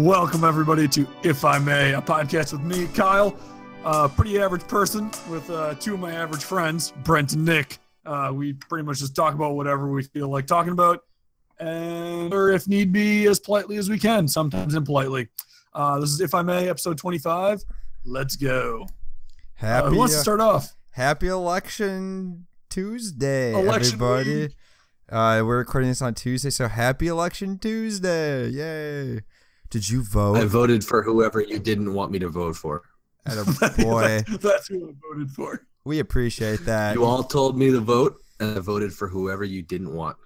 Welcome, everybody, to If I May, a podcast with me, Kyle, a pretty average person with uh, two of my average friends, Brent and Nick. Uh, we pretty much just talk about whatever we feel like talking about, and or if need be, as politely as we can, sometimes impolitely. Uh, this is If I May, episode 25. Let's go. Happy, Uh, who wants to start off? happy election Tuesday, Election everybody. Uh, we're recording this on Tuesday, so happy election Tuesday! Yay! Did you vote? I voted for whoever you didn't want me to vote for. At a boy, that's, that's who I voted for. we appreciate that. You all told me to vote, and I voted for whoever you didn't want.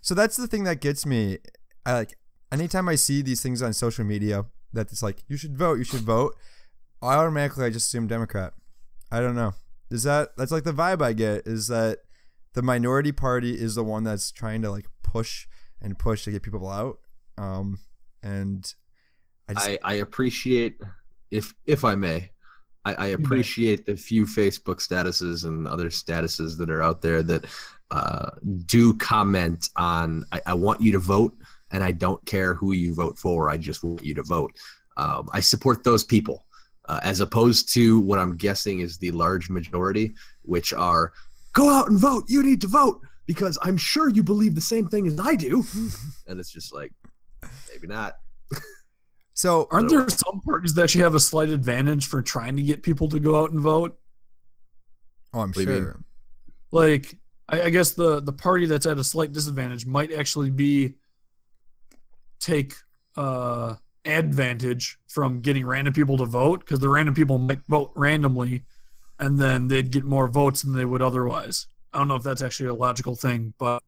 So that's the thing that gets me. I like anytime I see these things on social media that it's like you should vote, you should vote. I automatically I just assume Democrat. I don't know. Is that that's like the vibe I get is that the minority party is the one that's trying to like push and push to get people out. Um, and I just I, I appreciate, if if I may, I, I appreciate the few Facebook statuses and other statuses that are out there that uh, do comment on. I, I want you to vote, and I don't care who you vote for. I just want you to vote. Um, I support those people, uh, as opposed to what I'm guessing is the large majority, which are go out and vote. You need to vote because I'm sure you believe the same thing as I do. and it's just like, maybe not. so Aren't there some parties that actually have a slight advantage for trying to get people to go out and vote? oh I'm What do you mean? sure. like I, I guess the the party that's at a slight disadvantage might actually be take uh advantage from getting random people to vote because the random people might vote randomly and then they'd get more votes than they would otherwise i don't know if that's actually a logical thing but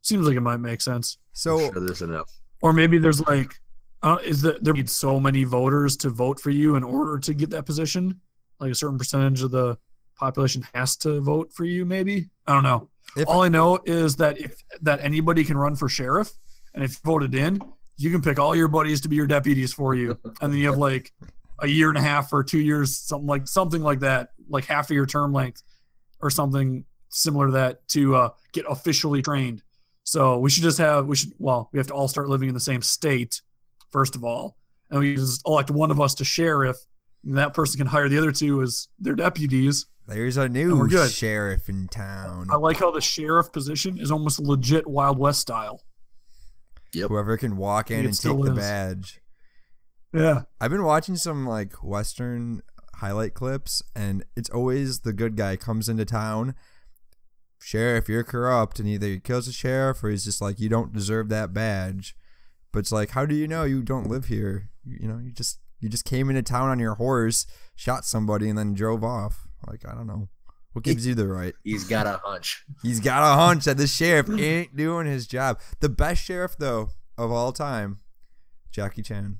seems like it might make sense So I'm sure there's enough. or maybe there's like uh, is that there need so many voters to vote for you in order to get that position? Like a certain percentage of the population has to vote for you maybe? I don't know. If- all i know is that if that anybody can run for sheriff and if you voted in you can pick all your buddies to be your deputies for you. And then you have like a year and a half or two years something like something like that like half of your term length or something similar to that to uh, get officially trained. So we should just have we should well we have to all start living in the same state first of all and we just elect one of us to sheriff and that person can hire the other two as their deputies there's a we're new good. sheriff in town. i like how the sheriff position is almost legit wild west style Yep. Whoever can walk in It and still take the badge. yeah I've been watching some like Western highlight clips, and it's always the good guy comes into town. Sheriff, you're corrupt, and either he kills the sheriff or he's just like, you don't deserve that badge. But it's like, how do you know you don't live here? You, you know, you just you just came into town on your horse, shot somebody, and then drove off. Like I don't know, what gives you the right? He's got a hunch. He's got a hunch that the sheriff ain't doing his job. The best sheriff, though, of all time, Jackie Chan.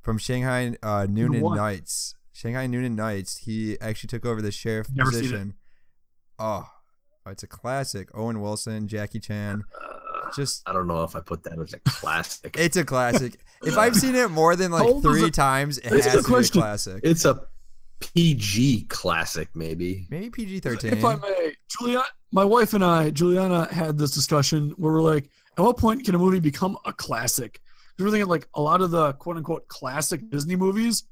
From Shanghai uh, Noonan what? Nights. Shanghai Noon and Nights. He actually took over the sheriff Never seen it. position. Oh, it's a classic. Owen Wilson, Jackie Chan. Uh, Just, I don't know if I put that as a classic. it's a classic. if I've seen it more than like three it? times, it That's a has good to be a classic. it's a PG classic, maybe. Maybe PG thirteen. If 13. I may, Juliana, my wife and I, Juliana, had this discussion where we're like, at what point can a movie become a classic? 'Cause We're thinking like a lot of the quote unquote classic Disney movies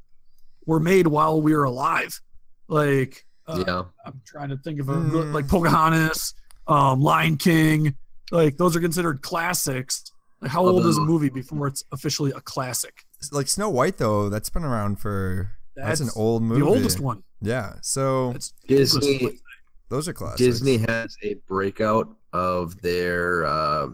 were made while we were alive. Like, uh, yeah. I'm trying to think of a Mm. like Pocahontas, um, Lion King. Like those are considered classics. Like how old is a movie before it's officially a classic? Like Snow White, though, that's been around for. That's, an old movie. The oldest one. Yeah. So That's Disney those are classics. Disney has a breakout of their. Uh,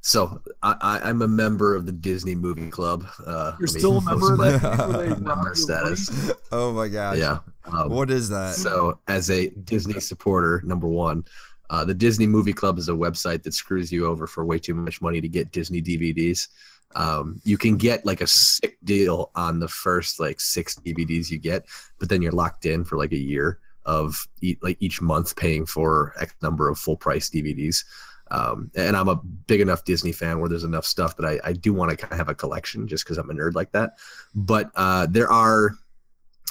so I, I, I'm a member of the Disney Movie Club. Uh, You're still a member of that? Where member rob you of status. Oh my gosh. Yeah. Um, What is that? So, as a Disney supporter, number one, uh, the Disney Movie Club is a website that screws you over for way too much money to get Disney DVDs. Um, you can get like a sick deal on the first like six DVDs you get, but then you're locked in for like a year of e- like each month paying for X number of full price DVDs. Um, and I'm a big enough Disney fan where there's enough stuff that I, I do want to kind of have a collection just because I'm a nerd like that. But uh, there are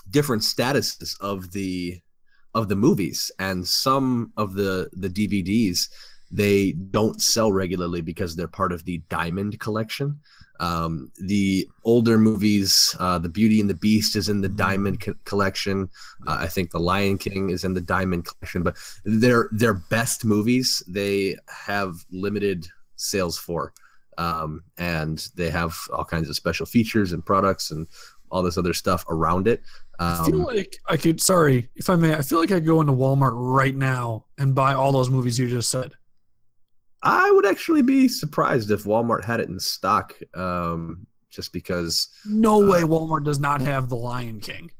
different statuses of the of the movies and some of the the DVDs they don't sell regularly because they're part of the Diamond collection. Um, the older movies, uh, The Beauty and the Beast is in the Diamond co- collection. Uh, I think The Lion King is in the Diamond collection, but their their best movies they have limited sales for, um, and they have all kinds of special features and products and all this other stuff around it. I feel Um, like I could. Sorry, if I may, I feel like I could go into Walmart right now and buy all those movies you just said. I would actually be surprised if Walmart had it in stock, um, just because No Uh, way, Walmart does not have The Lion King.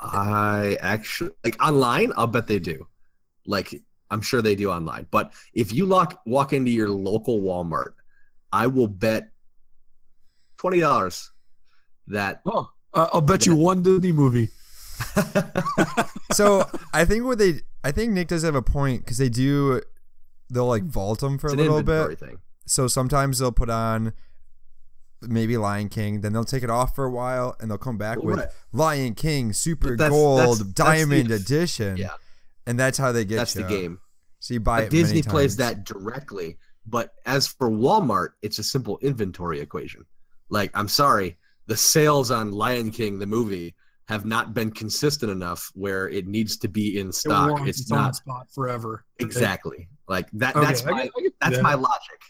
I actually like online. I'll bet they do. Like I'm sure they do online. But if you lock, walk into your local Walmart, I will bet twenty dollars that Oh, uh, I'll bet you one Disney movie. So I think what they, I think Nick does have a point because they do, they'll like vault them for it's a little bit. thing. So sometimes they'll put on maybe Lion King, then they'll take it off for a while, and they'll come back with Right. Lion King Super that's- Gold that's- that's Diamond the- Edition. Yeah, and that's how they get that's the game. So you buy But it. many Disney plays that directly. But as for Walmart, it's a simple inventory equation. Like, I'm sorry, the sales on Lion King, the movie, have not been consistent enough where it needs to be in stock. warrants It's its not spot forever. exactly like that. Okay, that's my get, that's that. my logic.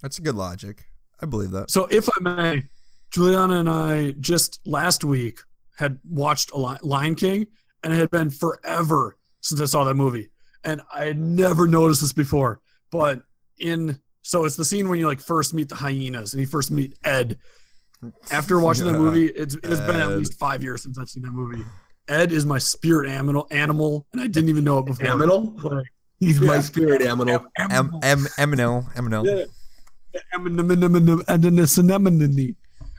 That's a good logic. I believe that. So, if I may, Juliana and I just last week had watched a Lion King, and it had been forever since I saw that movie, and I had never noticed this before. But in so it's the scene when you like first meet the hyenas, and you first meet Ed. After watching that Yeah. movie, it's, it's been at least five years since I've seen that movie. Ed is my spirit animal, animal, and I didn't even know it before. Aminal? He's my spirit animal. M Eminel Eminel. Yeah.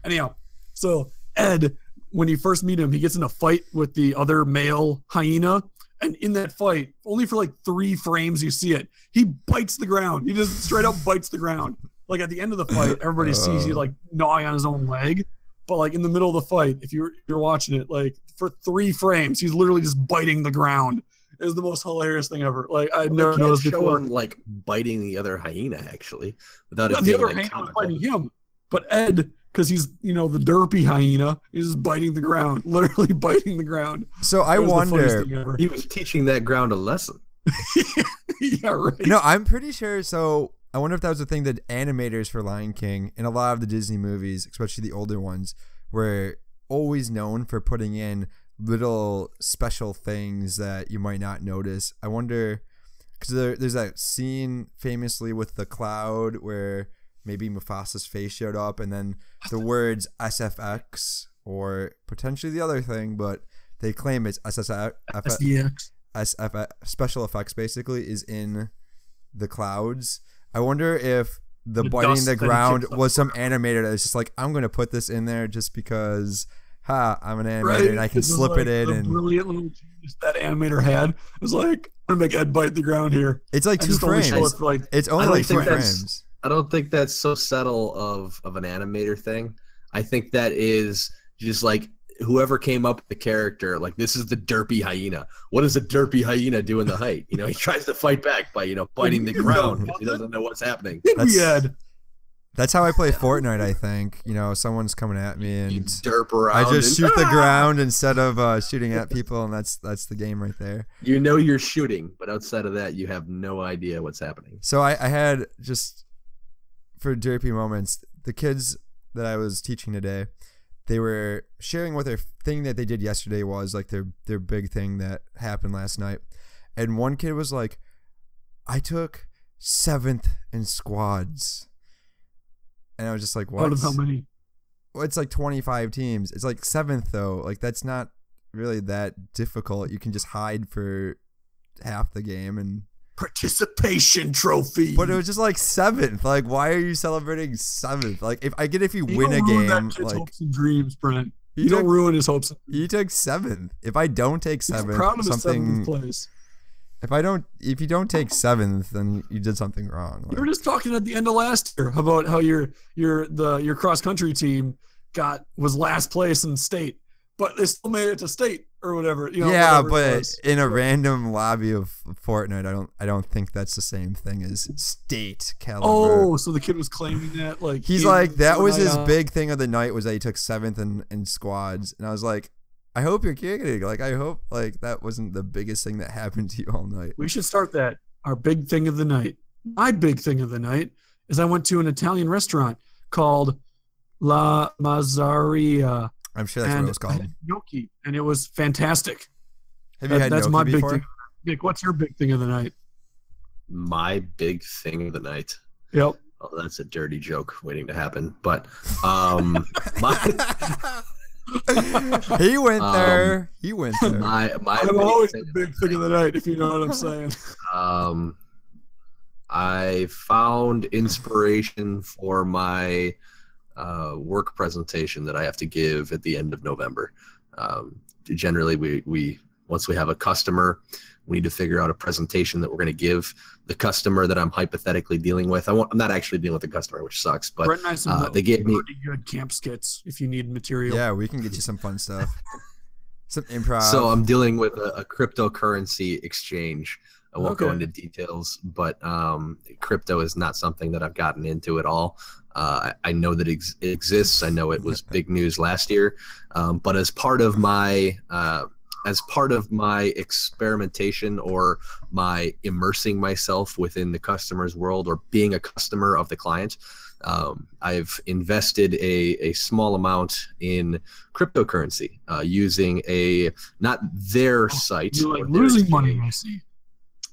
Anyhow, so Ed, when you first meet him, he gets in a fight with the other male hyena. And in that fight, only for like three frames you see it, he bites the ground. He just straight up bites the ground. Like at the end of the fight, everybody sees he like gnawing on his own leg. But like in the middle of the fight, if you're you're watching it, like for three frames, he's literally just biting the ground. It was the most hilarious thing ever. Like I'd Well, never they can't noticed show before. him like biting the other hyena actually, without Yeah, it the being other like, hyena biting him, but Ed, because he's you know the derpy hyena, is biting the ground, literally biting the ground. So I That was the funniest wonder. He was teaching that ground a lesson. yeah, right. No, I'm pretty sure. So I wonder if that was the thing that animators for Lion King and a lot of the Disney movies, especially the older ones, were always known for putting in little special things that you might not notice. I wonder because there, there's that scene famously with the cloud where maybe Mufasa's face showed up, and then the words SFX or potentially the other thing, but they claim it's SSX. SDX. SF special effects basically is in the clouds. I wonder if the The biting the ground was some animator that was just like, I'm gonna put this in there just because, ha, I'm an animator Right. and I can This slip like it in, the and brilliant little genius that animator had. It was like, I'm gonna make Ed bite the ground here. it's like I two just only show frames. like It's only like two frames. I don't think that's so subtle of of an animator thing. I think that is just like whoever came up with the character, like this is the derpy hyena. What does a derpy hyena do in the height? You know, he tries to fight back by you know biting the ground he doesn't know what's happening. That's- Ed? That's how I play Fortnite. I think you know someone's coming at me You and derp around. I just and- shoot the ground instead of uh, shooting at people, and that's that's the game right there. You know you're shooting, but outside of that, you have no idea what's happening. So I, I had just for derpy moments, the kids that I was teaching today, they were sharing what their thing that they did yesterday was like their their big thing that happened last night. And one kid was like, I took seventh in squads. And I was just like, what? Out of how many? Well, it's like 25 teams. It's like seventh though. Like that's not really that difficult. You can just hide for half the game and Participation trophy. but it was just like seventh. Like, why are you celebrating seventh? Like, if I get if you, You win a don't ruin that game, kid's like hopes and dreams, Brent. you, You don't took, ruin his hopes. you took seventh. If I don't take seventh, proud of something. seventh place. If I don't, if you don't take seventh, then you did something wrong. We were just talking at the end of last year about how your your the your cross country team got was last place in state, but they still made it to state. Or whatever. You know, yeah, whatever but in a random lobby of Fortnite, I don't I don't think that's the same thing as state caliber. oh, so the kid was claiming that like He's he like that was his big thing of the night was that he took seventh in, in squads, and I was like, I hope you're kidding. Like I hope like that wasn't the biggest thing that happened to you all night. We should start that. Our big thing of the night. My big thing of the night is I went to an Italian restaurant called La Mazzaria I'm sure that's what it was called. had gnocchi, and it was fantastic. Have you That- had that's gnocchi my big thing. Nick, what's your big thing of the night? My big thing of the night. Yep. Oh, that's a dirty joke waiting to happen. But um, my he went Um, there. He went there. my my I'm big always thing the big thing of the night, if you know what I'm saying. um, I found inspiration for my uh, work presentation that I have to give at the end of November. Um, generally, we, we once we have a customer, we need to figure out a presentation that we're going to give the customer that I'm hypothetically dealing with. I won't, I'm not actually dealing with the customer, which sucks, but Brett and I have some uh, they gave me good camp skits if you need material. Yeah, we can get you some fun stuff. Some improv. So I'm dealing with a, a cryptocurrency exchange. I won't go into details, but um, crypto is not something that I've gotten into at all. Uh, I know that it ex- it exists. I know it was big news last year, um, but as part of my uh, as part of my experimentation or my immersing myself within the customer's world or being a customer of the client, um, I've invested a, a small amount in cryptocurrency uh, using a not their site. You're like losing money. I see.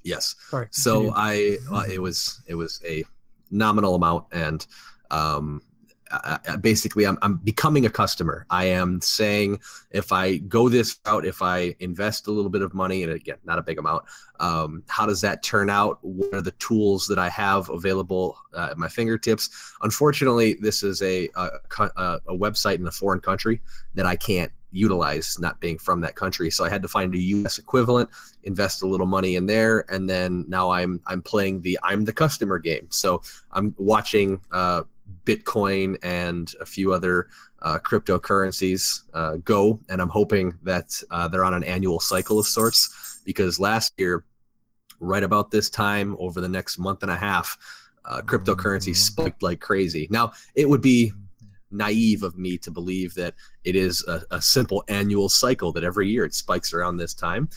Yes. Sorry. So. I uh, it was it was a nominal amount, and um, I, I- basically I'm I'm becoming a customer. I am saying if I go this route, if I invest a little bit of money, and again not a big amount, um, how does that turn out? What are the tools that I have available uh, at my fingertips? Unfortunately, this is a a, a a website in a foreign country that I can't utilize, not being from that country. So I had to find a U.S. equivalent invest a little money in there and then now i'm i'm playing the i'm the customer game so i'm watching uh, bitcoin and a few other uh, cryptocurrencies uh, go and i'm hoping that uh, they're on an annual cycle of sorts because last year right about this time over the next month and a half uh, cryptocurrency Mhm. spiked like crazy now it would be naive of me to believe that it is a, a simple annual cycle that every year it spikes around this time.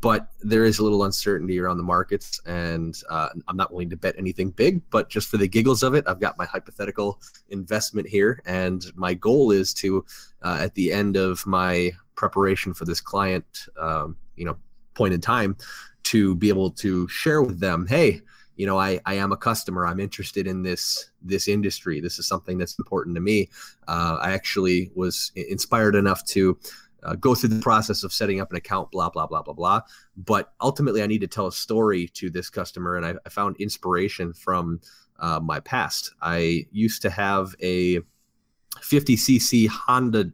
But there is a little uncertainty around the markets and uh, i'm not willing to bet anything big but just for the giggles of it i've got my hypothetical investment here and my goal is to uh, at the end of my preparation for this client um, you know point in time to be able to share with them hey you know I, I am a customer. I'm interested in this this industry. This is something that's important to me. Uh, i actually was inspired enough to uh, go through the process of setting up an account blah blah blah blah blah. But ultimately i need to tell a story to this customer and i, I found inspiration from uh, my past. I used to have a 50cc honda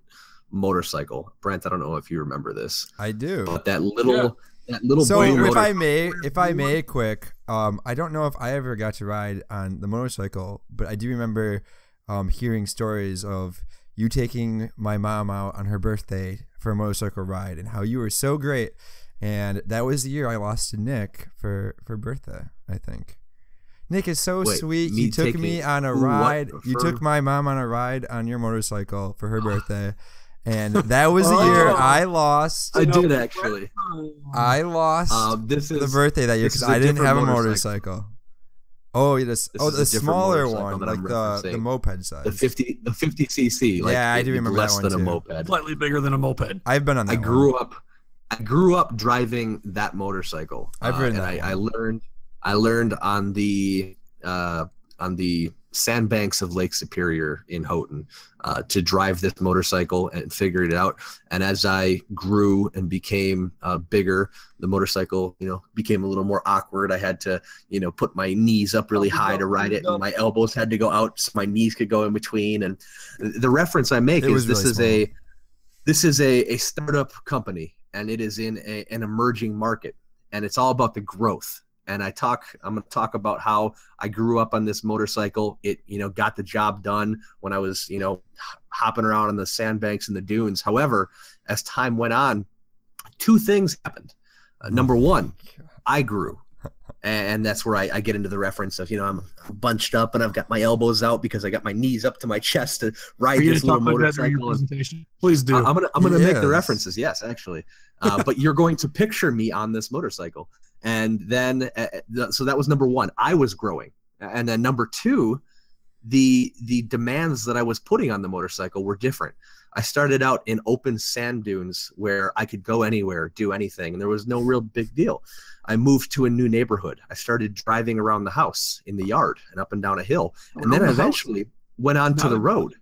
motorcycle. Brent i don't know if you remember this I do. but that little Yeah. That little So if motor- I may, if I may, quick, um, I don't know if I ever got to ride on the motorcycle, but I do remember um, hearing stories of you taking my mom out on her birthday for a motorcycle ride and how you were so great. And that was the year I lost to Nick for for Bertha, I think. Nick is so Wait, sweet. He took me on a Ooh, what? ride. You took my mom on a ride on your motorcycle for her birthday. And that was the Oh. year I lost. i did actually I lost um, this is the birthday that year because I didn't different have a motorcycle. motorcycle. Oh, yes. This Oh, the smaller one, like the the moped size. the 50 the 50 cc like Yeah, I it- do it's remember that less one than a moped slightly bigger than a moped. I've been on that. i one. grew up i grew up driving that motorcycle I've uh, ridden and that I, I learned i learned on the uh on the sandbanks of lake superior in houghton uh, to drive this motorcycle and figure it out. And as i grew and became uh, bigger the motorcycle you know became a little more awkward. I had to you know put my knees up really high to ride it and my elbows had to go out so my knees could go in between. And the reference i make It is this really is small. a this is a, a startup company and it is in a, an emerging market. And it's all about the growth and i talk i'm going to talk about how i grew up on this motorcycle it you know got the job done when i was you know hopping around on the sandbanks and the dunes however as time went on two things happened. Uh, number one, I grew. And that's where I, I get into the reference of, you know, I'm bunched up and I've got my elbows out because I got my knees up to my chest to ride this gonna little talk about that during your motorcycle. and- Please do. I- I'm gonna I'm gonna make the references. Yes, actually, uh, but you're going to picture me on this motorcycle, and then uh, uh, so that was number one. I was growing, and then number two, the the demands that I was putting on the motorcycle were different. I started out in open sand dunes where I could go anywhere, do anything, and there was no real big deal. I moved to a new neighborhood. I started driving around the house in the yard and up and down a hill, and then house? eventually went on to the road.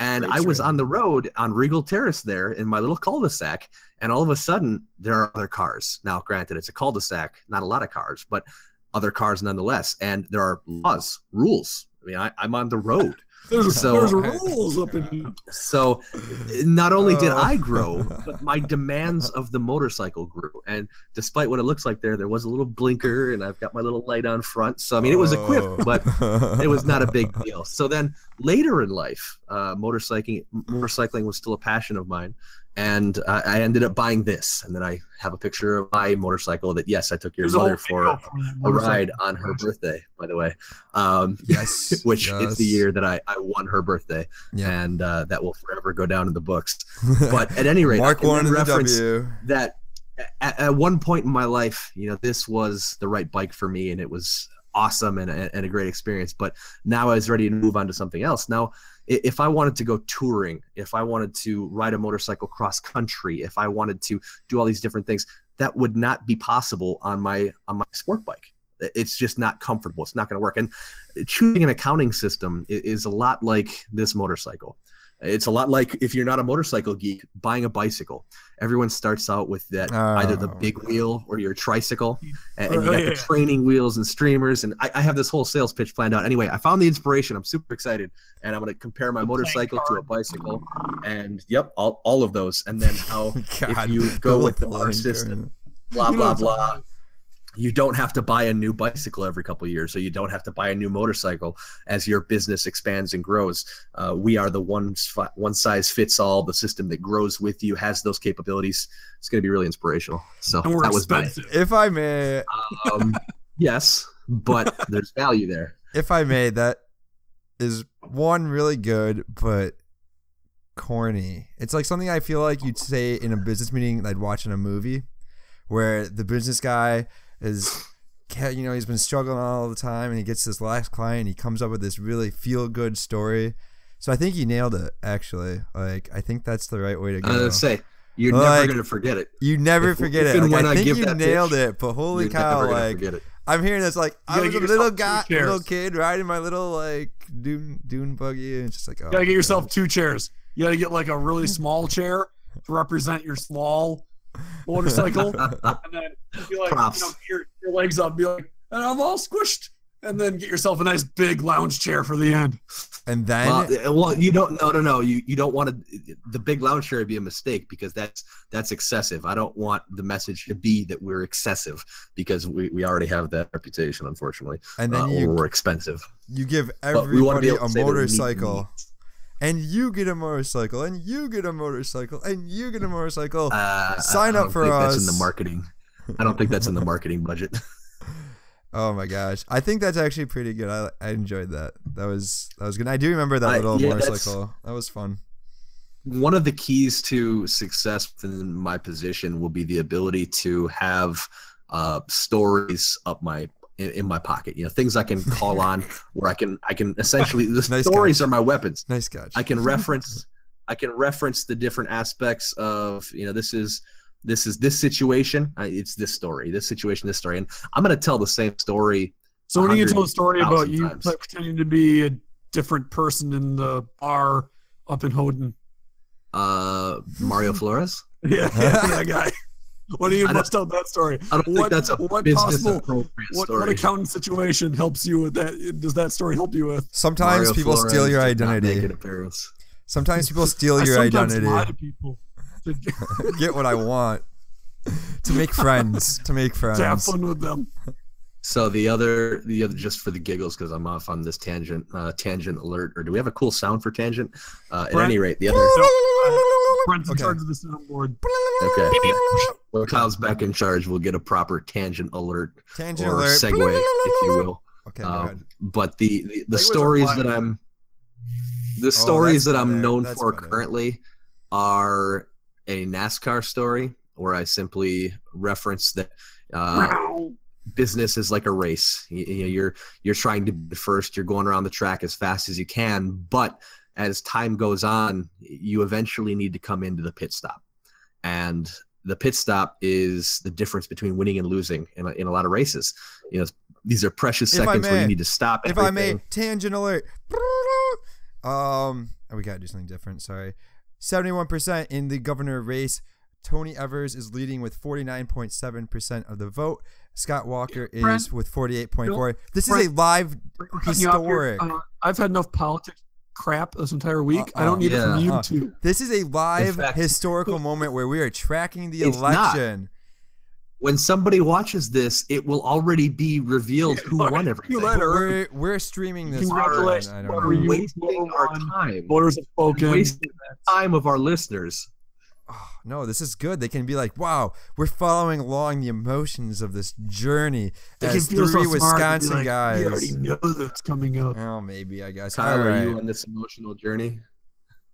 And Great I was on the road on Regal Terrace there in my little cul-de-sac, and all of a sudden there are other cars. Now, granted, it's a cul-de-sac, not a lot of cars, but other cars nonetheless. And there are laws, rules. I mean, I, I'm on the road. There's, so- there's rules up in here. So not only did Oh. I grow, but my demands of the motorcycle grew. And despite what it looks like there, there was a little blinker and I've got my little light on front. So I mean it was equipped, but it was not a big deal. So then later in life, uh, motorcycling motorcycling was still a passion of mine, and uh, I ended up buying this. And then I have a picture of my motorcycle that yes, I took your There's a mother for video a from that motorcycle. ride on her birthday, by the way. Um, yes, which is the year that I, I won her birthday, Yeah. and uh, that will forever go down in the books. But at any rate, Mark I can one the reference W. that at, at one point in my life, you know, this was the right bike for me, and it was awesome and, and a great experience. But now I was ready to move on to something else. Now, i- if I wanted to go touring, if I wanted to ride a motorcycle cross country, if I wanted to do all these different things, that would not be possible on my on my sport bike. It's just not comfortable. It's not going to work. And uh, choosing an accounting system is a lot like this motorcycle. It's a lot like if you're not a motorcycle geek, buying a bicycle. Everyone starts out with that either the Oh, big wheel or your tricycle, and, and Oh, you got the training wheels and streamers. And I, I have this whole sales pitch planned out. Anyway, I found the inspiration. I'm super excited, and I'm going to compare my motorcycle to a bicycle, and yep, all, all of those, and then how God, you go with the system, blah blah what I'm talking blah. You don't have to buy a new bicycle every couple of years so you don't have to buy a new motorcycle as your business expands and grows. Uh, we are the one one size fits all. The system that grows with you has those capabilities. It's going to be really inspirational. So that was my. If I may, um, yes but there's value there. If I may, that is one really good, but corny. It's like something I feel like you'd say in a business meeting, like watching a movie, where the business guy is, you know, he's been struggling all the time, and he gets this last client, and he comes up with this really feel good story. So I think he nailed it. Actually, like I think that's the right way to go i go. was gonna say you're Like, never going to forget it you never if- forget if it. and Like, when I I think give you that nailed pitch, it. But holy cow! Like I'm hearing this like I gotta was a little guy, chairs. little kid riding my little like dune dune buggy, and it's just like oh, You gotta oh, get yourself God. two chairs. You gotta get like a really small chair to represent your small motorcycle, and then be like, Props. you know, your, your legs up, be like, and I'm all squished, and then get yourself a nice big lounge chair for the end. and then well, well, you don't. No, no, no. You you don't want to. The big lounge chair would be a mistake because that's that's excessive. I don't want the message to be that we're excessive because we, we already have that reputation, unfortunately. and then uh, or you we're expensive. you give But we want to everybody be a motorcycle. say that and you get a motorcycle, and you get a motorcycle, and you get a motorcycle. Uh, Sign I up for think That's in the marketing. I don't think that's in the marketing budget. Oh my gosh, I think that's actually pretty good. I, I enjoyed that. That was that was good. I do remember that I- little yeah, motorcycle. That was fun. One of the keys to success in my position will be the ability to have uh, stories up my in, in my pocket. You know, things I can call on where I can I can essentially the Nice stories are my weapons. Nice catch. I can reference I can reference the different aspects of you know this is this is this situation it's this story this situation this story and I'm gonna tell the same story So when you tell a story about you times. pretending to be a different person in the bar up in Houghton, uh Mario Flores yeah, that guy. Why don't you must don't- bust out that story? I don't think What- that's a what business possible- appropriate What, story what accounting situation helps you with that? Does that story help you with? Sometimes Mario people Flores steal your did not make identity. Sometimes people steal I your sometimes identity. lie to people to, Get what I want. To make friends. To make to have friends. fun with them. So the other, the other, just for the giggles, because I'm off on this tangent, uh, tangent alert. Or do we have a cool sound for tangent? Uh, at Brent? any rate, the other, Brent's in Okay. charge of the soundboard. Okay. When Kyle's back in charge, we'll get a proper tangent alert Tangent or alert. segue, if you will. Okay. Um, but the the, the stories that I'm the stories that I'm better. known That's for better. currently are a NASCAR story where I simply reference that uh, business is like a race. You, you know, you're you're trying to be first. You're going around the track as fast as you can, but as time goes on, you eventually need to come into the pit stop, and the pit stop is the difference between winning and losing in a, in a lot of races. You know, these are precious If I seconds where you need to stop. If I may, tangent alert. Um, oh, we gotta do something different. Sorry. Seventy-one percent in the governor race. Tony Evers is leading with forty-nine point seven percent of the vote. Scott Walker is Brent, with forty-eight point four. This is a live. We're cutting you off here. Historic. Uh, I've had enough politics crap this entire week. I don't need it Uh-uh. from you too. This is a live fact- historical moment where we are tracking the It's not. election. when somebody watches this, it will already be revealed who won everything. You let her- We're we're streaming this. Congratulations, I whoever don't We're wasting our time. Voters have spoken. Wasting time of our listeners. Oh, no, this is good. They can be like, "Wow, we're following along the emotions of this journey They as can three so smart and be Wisconsin like, guys." We already know that's coming up. Oh, maybe I guess. Kyle, All are you on this emotional journey?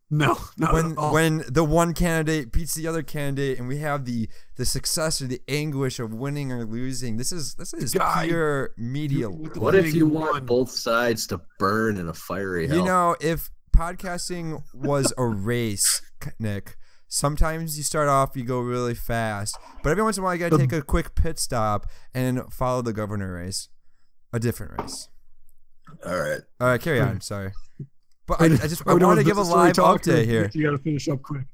No, not when at all. when the one candidate beats the other candidate, and we have the the success or the anguish of winning or losing. This is this is Guy, pure media. with What if winning you one. want both sides to burn in a fiery hell? You know, if podcasting was a race, Nick, sometimes you start off, you go really fast, but every once in a while, you gotta take a quick pit stop and follow the governor race, a different race. All right. All right, carry on. Sorry, but I, I just I We're want to give a business live talk, update here. You got to finish up quick.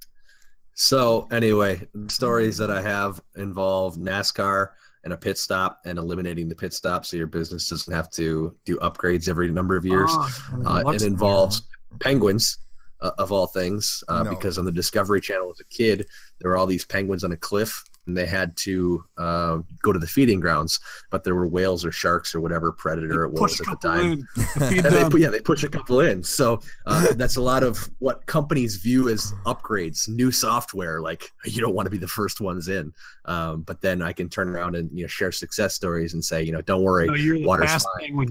So anyway, stories that I have involve NASCAR and a pit stop and eliminating the pit stop so your business doesn't have to do upgrades every number of years. Ah, Uh, it involves penguins, uh, of all things, uh, No. because on the Discovery Channel as a kid, there were all these penguins on a cliff, and they had to uh, go to the feeding grounds, but there were whales or sharks or whatever predator it was at the time. And they, yeah, they push a couple in. So uh, that's a lot of what companies view as upgrades, new software. Like you don't want to be the first ones in, um, but then I can turn around and you know share success stories and say, you know, don't worry, No, you're the water's fast.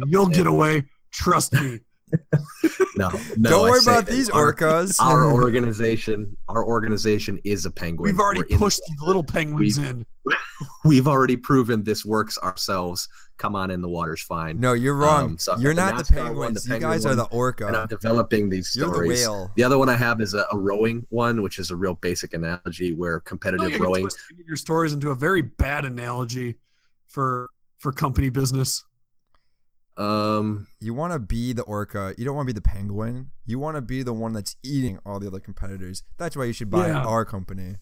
You'll get away. Trust me. No, no. Don't worry about that these our- orcas. Our organization, our organization is a penguin. We've already We're pushed these little penguins in. we've already proven this works ourselves. Come on in, the water's fine. no, you're wrong. Um, so you're not the NASCAR one, penguins. the you penguin guys are the and I'm developing these You're the whale. The other one I have is a, a rowing one, which is a real basic analogy where competitive like you're rowing. twisting your stories into a very bad analogy for for company business. Um, You want to be the orca. You don't want to be the penguin. You want to be the one that's eating all the other competitors. That's why you should buy Yeah. our company.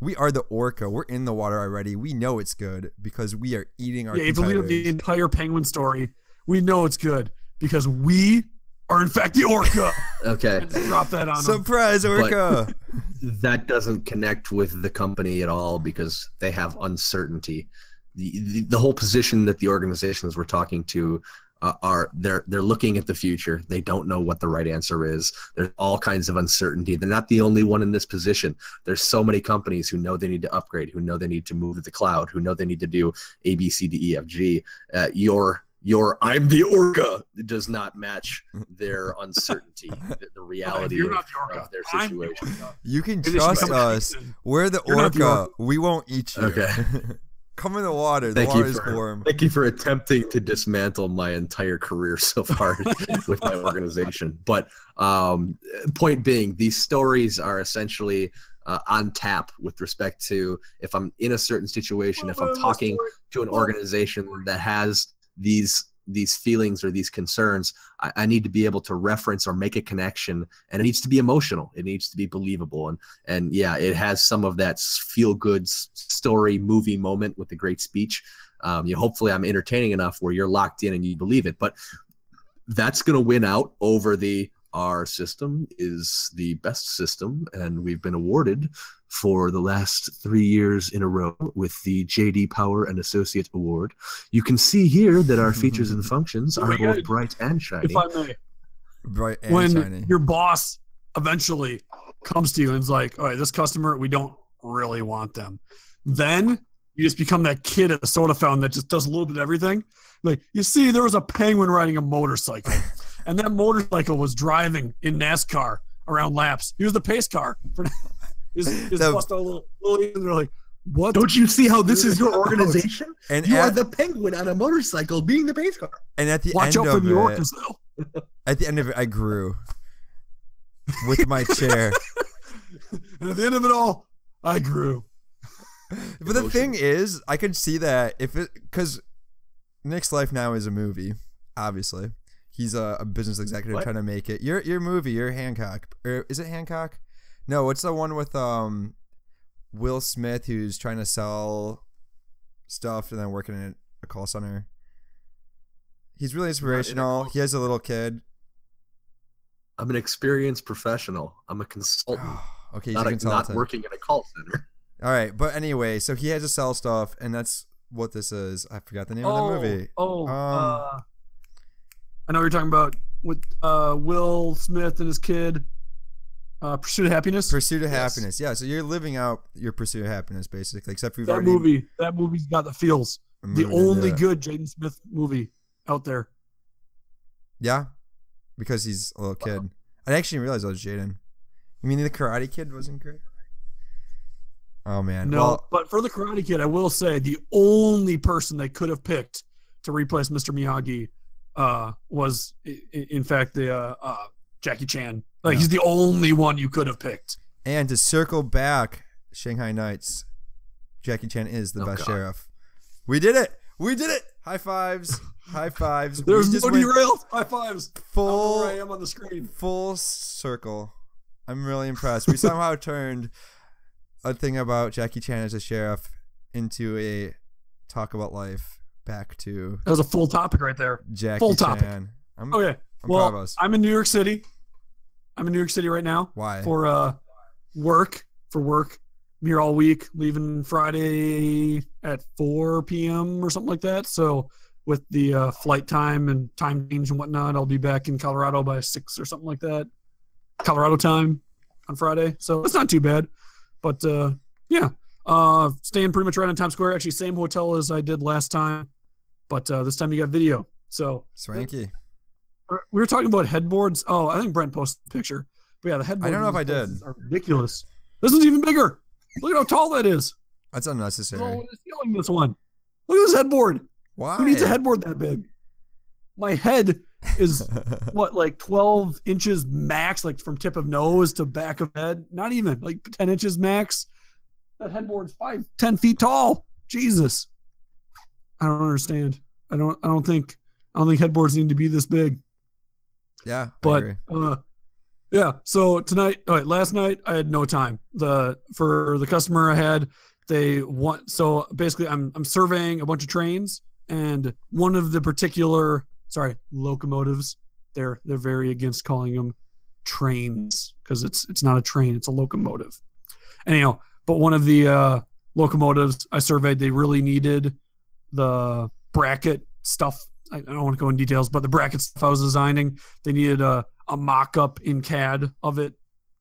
We are the orca. We're in the water already. We know it's good because we are eating our Yeah, if you leave competitors. the entire penguin story, we know it's good because we are in fact the orca. okay, drop that on them. Surprise, orca! that doesn't connect with the company at all because they have uncertainty. The, the, the whole position that the organizations we're talking to uh, are they're they're looking at the future. They don't know what the right answer is. There's all kinds of uncertainty. They're not the only one in this position. There's so many companies who know they need to upgrade, who know they need to move to the cloud, who know they need to do A B C D E F G. Uh, your your I'm the orca does not match their uncertainty, the, the reality You're of, not the orca. of their I'm the situation. orca. You can Maybe they should trust us. We're the You're not the orca. orca. We won't eat you. Okay. Come in the water. The Thank you water's for warm. thank you for attempting to dismantle my entire career so far with my organization. But um, point being, these stories are essentially uh, on tap with respect to if I'm in a certain situation, if I'm talking to an organization that has these these feelings or these concerns, I, I need to be able to reference or make a connection, and it needs to be emotional. It needs to be believable, and and yeah, it has some of that feel good story movie moment with the great speech. Um, you hopefully I'm entertaining enough where you're locked in and you believe it, but that's going to win out over the our system is the best system, and we've been awarded for the last three years in a row with the JD Power and Associate Award. You can see here that our features and functions oh are both bright and shiny. If I may, Bright and when shiny. your boss eventually comes to you and is like, all right, this customer, we don't really want them. Then you just become that kid at the soda fountain that just does a little bit of everything. Like, you see, there was a penguin riding a motorcycle, and that motorcycle was driving in NASCAR around laps. He was the pace car. For, just just The- bust a little, little, and they're like, what? Don't you see how this is your organization? And You are the penguin on a motorcycle being the base car. and at the Watch end out for of the it, orcas, though. at the end of it, I grew with my chair. And at the end of it all, I grew. But the thing is, I could see that if it because Nick's life now is a movie. Obviously, he's a, a business executive What? trying to make it. Your your movie, your Hancock, or is it Hancock? No, what's the one with um Will Smith who's trying to sell stuff and then working in a call center. He's really inspirational. He has a little kid. I'm an experienced professional. I'm a consultant, okay, he's not, a a, not working in a call center. All right, but anyway, so he has to sell stuff, and that's what this is. I forgot the name of the movie. Oh, Um, uh, I know you're talking about with uh, Will Smith and his kid. Uh, Pursuit of Happiness. Pursuit of Yes. Happiness. Yeah, so you're living out your pursuit of happiness, basically, except for you've that already movie. That movie's got the feels. The only it. good Jaden Smith movie out there. Yeah, because he's a little kid. I actually didn't realize that was Jaden. You mean the Karate Kid wasn't great? Oh man. No, Well, but for the Karate Kid, I will say the only person they could have picked to replace Mr. Miyagi uh, was, i- i- in fact, the uh, uh, Jackie Chan. Like Yeah. he's the only one you could have picked. and to circle back, Shanghai Nights, Jackie Chan is the Oh, best God. sheriff. We did it. We did it. High fives. High fives. There's no derail. High fives. Full where I am on the screen. full circle. I'm really impressed. We somehow turned a thing about Jackie Chan as a sheriff into a talk about life back to That was a full topic right there. Jackie Full topic. Chan. I'm, Okay. I'm Well, us. I'm in New York City. I'm in New York City right now Why? for uh work. For work. I'm here all week, leaving Friday at 4 p.m. or something like that. So with the uh, flight time and time change and whatnot, I'll be back in Colorado by six or something like that. Colorado time on Friday. So it's not too bad. But uh, yeah, uh, staying pretty much right on Times Square. Actually, same hotel as I did last time, but uh, this time you got video. So Swanky. We were talking about headboards. Oh, I think Brent posted a picture. But yeah, the headboards. I don't know if I did. Are ridiculous. This one's even bigger. Look at how tall that is. That's unnecessary. the ceiling. This one. Look at this headboard. Why? Who needs a headboard that big? My head is what, like 12 inches max, like from tip of nose to back of head. Not even like 10 inches max. That headboard's five, 10 feet tall. Jesus. I don't understand. I don't. I don't think. I don't think headboards need to be this big. Yeah, but uh yeah so tonight all right last night i had no time. The for the customer i had they want so basically i'm i'm surveying a bunch of trains and one of the particular sorry locomotives they're they're very against calling them trains because it's it's not a train it's a locomotive. Anyhow but one of the uh locomotives i surveyed they really needed the bracket stuff i don't want to go in details but the bracket stuff i was designing they needed a, a mock-up in cad of it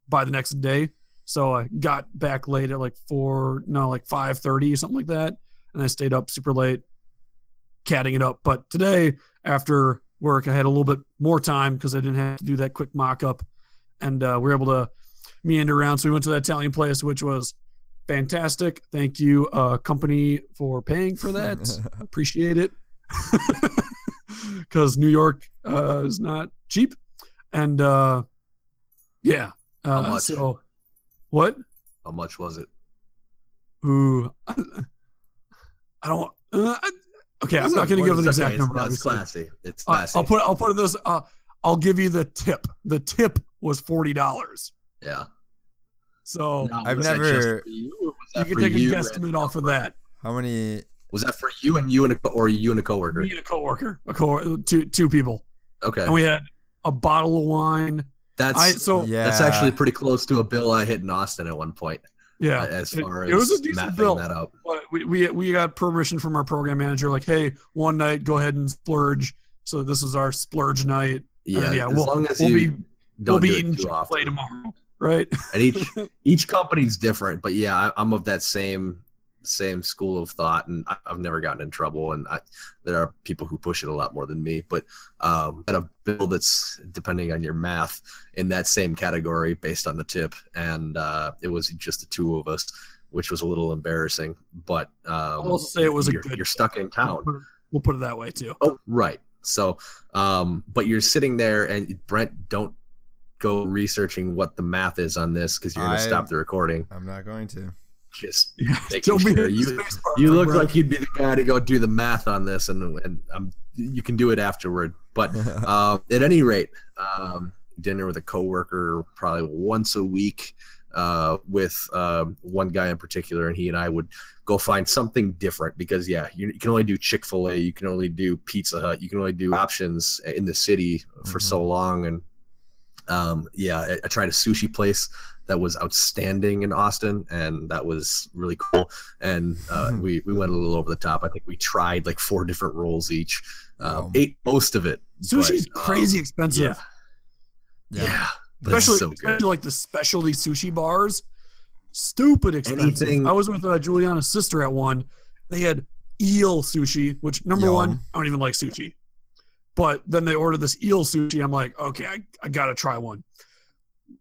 by the next day. So i got back late at like four no like 5.30 or something like that and i stayed up super late catting it up. But today after work i had a little bit more time because i didn't have to do that quick mock-up and uh, we were able to meander around. So we went to that italian place which was fantastic. Thank you uh, company for paying for that. Appreciate it because New York uh, is not cheap, and uh, yeah. Uh, How much? So, what? How much was it? Ooh, I, don't. Uh, I- okay, I'm not going to give an exact okay, number. It's, it's obviously. classy. It's Uh, classy. I'll put. I'll put it this. Uh, I'll give you the tip. The tip was forty dollars. yeah. So Now, I've never- you, you can for take a you guesstimate and- off of that. How many? Was that for you and you and a or you and a coworker? Me and a coworker, a co two two people, Okay, and we had a bottle of wine. that's I so Yeah, that's actually pretty close to a bill I hit in Austin at one point. yeah. uh, as it- far it was a as decent mapping bill. that out. But we, we we got permission from our program manager, like, hey, one night, go ahead and splurge. So this is our splurge night. Yeah, then, yeah, as we'll, long as we'll you be don't we'll be do eating it too Chick-fil-A often. tomorrow right? and each each company's different but yeah I, i'm of that same same school of thought and I, i've never gotten in trouble and I, there are people who push it a lot more than me but um at a bill that's depending on your math in that same category based on the tip and uh it was just the two of us which was a little embarrassing but um I'll say it was a you're, good- you're stuck in town We'll put it that way too. Oh, right. So, um, but you're sitting there, and Brent, don't go researching what the math is on this because you're going to stop the recording. I'm not going to. Just don't be sure you. You look Brett. like you'd be the guy to go do the math on this, and and um, you can do it afterward. But uh, at any rate, um, dinner with a coworker probably once a week uh, with um, one guy in particular, and he and I would go find something different because yeah, you, you can only do Chick Fil A, you can only do Pizza Hut, you can only do options in the city for so long, and um, yeah, I, I tried a sushi place that was outstanding in Austin, and that was really cool. And uh, Mhm. we we went a little over the top. I think we tried like four different rolls each. Wow. Ate most of it. Sushi's but, um, crazy expensive. yeah, yeah. but it's especially, so especially like the specialty sushi bars. Stupid expensive. Anything- I was with uh, Juliana's sister at one. They had eel sushi, which number Yum. one, I don't even like sushi. But then they ordered this eel sushi. I'm like, okay, I, I gotta try one.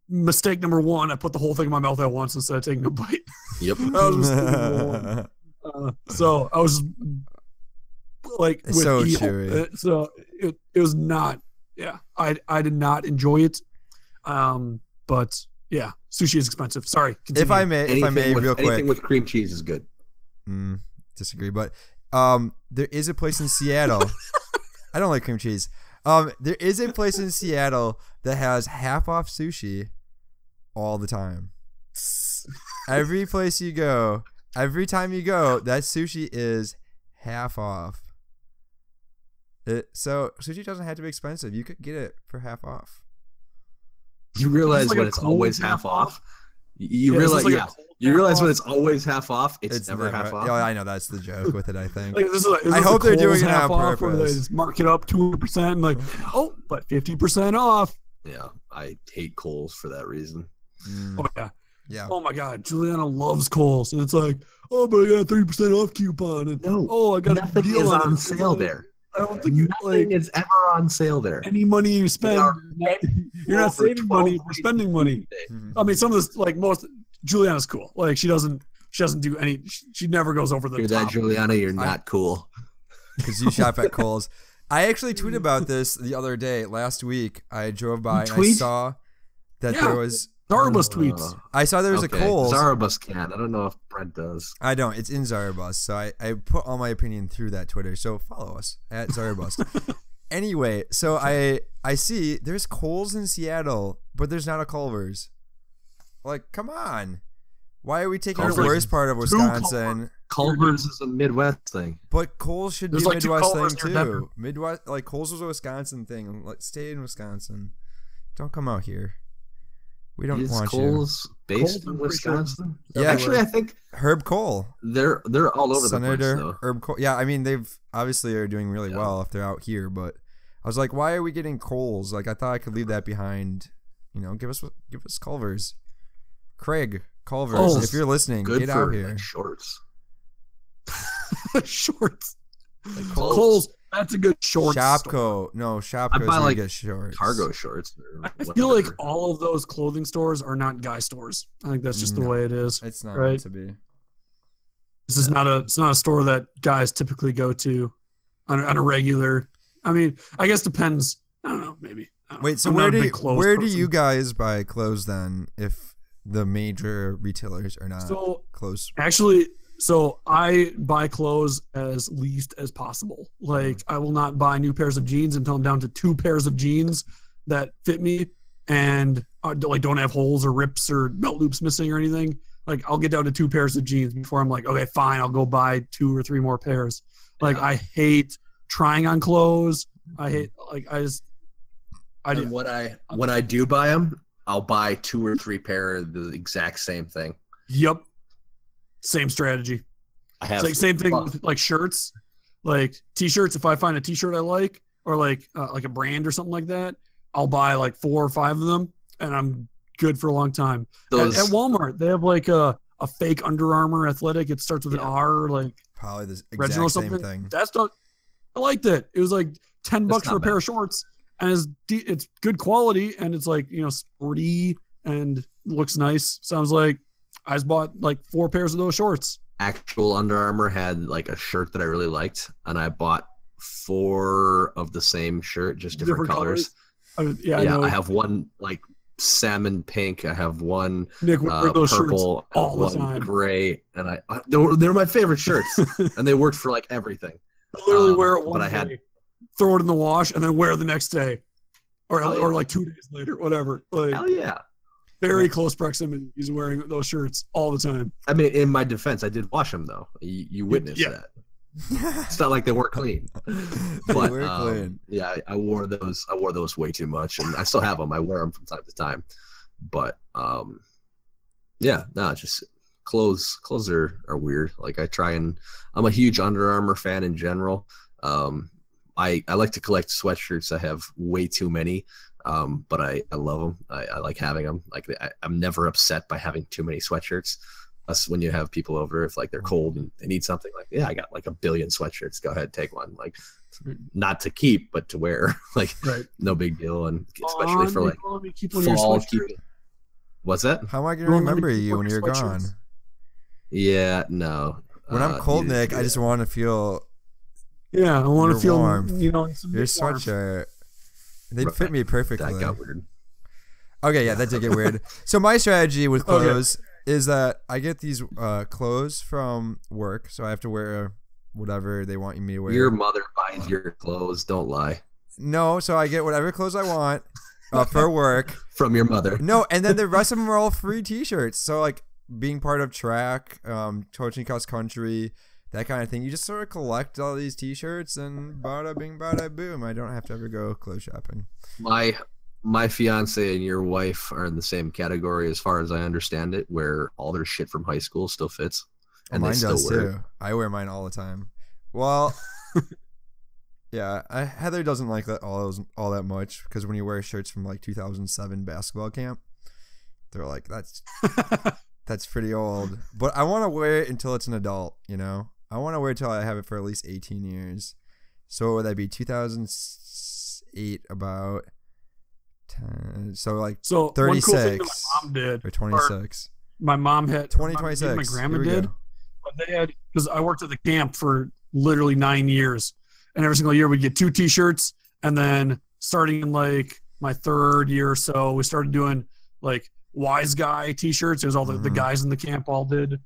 Mistake number one, I put the whole thing in my mouth at once instead of taking a bite. Yep. That was mistake number one. Uh, so I was like with so eel. chewy. Uh, so it, it was not yeah I I did not enjoy it um but yeah sushi is expensive sorry if. I may, if I may, with, real quick. anything with cream cheese is good. Mm, disagree, but um, there is a place in Seattle. I don't like cream cheese. Um, there is a place in Seattle that has half off sushi all the time. Every place you go, every time you go, that sushi is half off. It, so sushi doesn't have to be expensive. You could get it for half off. You realize like when it's always half half off? off. You Yeah, realize, like yeah. You half realize when it's always half off. It's, never, half off. Yeah, I know that's the joke with it. I think. like, this is like, is I this a hope they're doing Kohl's it on half off where they just mark it up 200% and like oh but 50% off Yeah, I hate Kohl's for that reason. Mm, oh yeah yeah. oh my god Juliana loves Kohl's and it's like oh but I got a 3% off coupon and No, oh I got a nothing deal is on, on it. sale there. I don't think you Nothing like is ever on sale there. any money you spend are you're not saving money 12 you're spending money Mhm. I mean, some of this, like most, Juliana's cool. Like she doesn't, she doesn't do any. She, she never goes over the Hear that, top. Juliana? You're not cool. because you shop at Kohl's. I actually tweeted about this the other day, last week. I drove by and I saw that Yeah. there was. Zarbus Uh, tweets. I saw there was okay. a Kohl's. Zarabus can. I don't know if Brent does. I don't. It's in Zarabus, so I, I put all my opinion through that Twitter. So follow us at Zarabus. anyway, so I I see there's Kohl's in Seattle, but there's not a Culver's. Like, come on. Why are we taking the Culver's worst part of Wisconsin? Culver's is a Midwest thing. But Kohl's should There's be a like two Midwest thing Denver. too. Midwest, like Kohl's was a Wisconsin thing. Like, stay in Wisconsin. Don't come out here. We don't Is want Kohl's based Kohl's, I'm in pretty sure. Wisconsin? Yeah. Actually, I think. Herb Kohl, they're they're all over Senator the place though. Herb Kohl. Yeah, I mean they've obviously are doing really Yeah. well if they're out here. But I was like, why are we getting Kohl's? Like I thought I could leave that behind. You know, give us give us Culver's. Craig Culver's, Kohl's. if you're listening, Good get for out here. like, shorts. shorts. Kohl's. Coles. That's a good short. store. Shopko, no Shopko's I buy, like, get shorts. Cargo shorts. I feel like all of those clothing stores are not guy stores. I think that's just the way it is. It's not Right. meant to be. This is not a. It's not a store that guys typically go to on a, on a regular. I mean, I guess depends. I don't know. Maybe. I don't Wait, so I'm where do you, clothes where do you guys buy clothes then? If the major retailers are not So close, Actually, so I buy clothes as least as possible. Like. I will not buy new pairs of jeans until I'm down to two pairs of jeans that fit me and uh, don't- like don't have holes or rips or belt loops missing or anything. Like I'll get down to two pairs of jeans before I'm like, okay, fine, I'll go buy two or three more pairs. Like Yeah. I hate trying on clothes. I hate like I just I And what I when I do buy them, I'll buy two or three pair of the exact same thing. Yep. Same strategy. I have It's like same thing with like shirts, like t-shirts. If I find a t-shirt I like, or like uh, like a brand or something like that, I'll buy like four or five of them, and I'm good for a long time. At, Those at Walmart, they have like a, a fake Under Armour athletic. It starts with an Yeah. R. Like Probably the Reginald same something. thing. that's not. I liked it. It was like ten That's bucks for not a pair of shorts, and it's de- it's good quality, and it's like you know sporty and looks nice. Sounds like I just bought like four pairs of those shorts. actual Under Armour had like a shirt that I really liked, and I bought four of the same shirt, just different, Different colors. I, yeah, I yeah, know. I have one like salmon pink. I have one Nick uh, those purple, all the one time. gray, and I, I they they're my favorite shirts, and they worked for like everything. I literally Um, wear it but one I had- throw it in the wash, and then wear it the next day, or Oh, yeah. or like two days later, whatever. Like Hell yeah! Very close proximity. He's wearing those shirts all the time. I mean, in my defense, I did wash them though. You, you witnessed Yeah. that. It's not like they weren't clean. They but were um, clean. yeah, I, I wore those. I wore those way too much, and I still have them. I wear them from time to time, but um, yeah, no, just clothes. Clothes are are weird. Like I try and I'm a huge Under Armour fan in general. Um, I I like to collect sweatshirts. I have way too many, um, but I I love them. I, I like having them. Like I, I'm never upset by having too many sweatshirts. Us when you have people over, if like they're cold and they need something, like yeah, I got like a billion sweatshirts. Go ahead, take one. Like not to keep, but to wear. like Right. no big deal, and especially for like me keep one of your fall. sweatshirts. Keep, what's that? How am I gonna Don't let me remember keep you when you're gone? Yeah, no. When I'm Uh, cold, you- Nick, I just want to feel Yeah, I want to feel warmth. you know some your big warmth. sweatshirt. Right. fit me that perfectly. got weird. Okay, yeah, that did get weird. So my strategy with Okay. clothes is that I get these uh, clothes from work, so I have to wear whatever they want me to wear. Your mother buys your clothes. Don't lie. no, so I get whatever clothes I want uh, for work. From your mother. No, and then the rest of them are all free T-shirts. So like being part of track, um, coaching cross country, that kind of thing. You just sort of collect all these T-shirts and bada bing bada boom. I don't have to ever go clothes shopping. My my fiance and your wife are in the same category as far as I understand it, where all their shit from high school still fits. Oh, And they mine still does wear it. too. I wear mine all the time. Well, yeah, I, Heather doesn't like that all those, all that much because when you wear shirts from like 2007 basketball camp, they're like that's that's pretty old. But I want to wear it until it's an adult. You know, I want to wear it till I have it for at least 18 years. So would that be 2008 about 10, so like So one cool thing 36. my mom did, or 26 my mom had, my- me and 2026 my grandma did. go. But they had because I worked at the camp for literally nine years, and every single year we'd get two T-shirts, and then starting in like my third year or so, we started doing like wise guy T-shirts. It was all the, the Mhm. guys in the camp all did,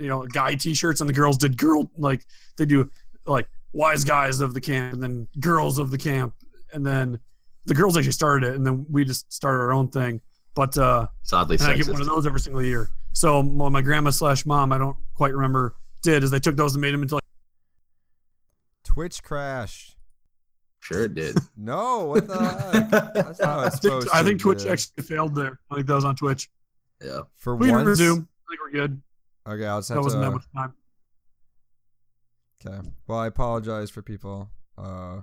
you know, guy T-shirts, and the girls did girl like they do like wise guys of the camp, and then girls of the camp, and then the girls actually started it, and then we just started our own thing. But uh, It's oddly and I get one of those every single year. So what my grandma slash mom, I don't quite remember, did is they took those and made them into like Twitch crash Sure it did. No, what the heck? That's not how I it's think, supposed I to think Twitch be. actually failed there. I think that was on Twitch. yeah. For We can once. resume. I think we're good. Okay, I'll just That have wasn't that to. much time. Okay. Well, I apologize for people. Uh,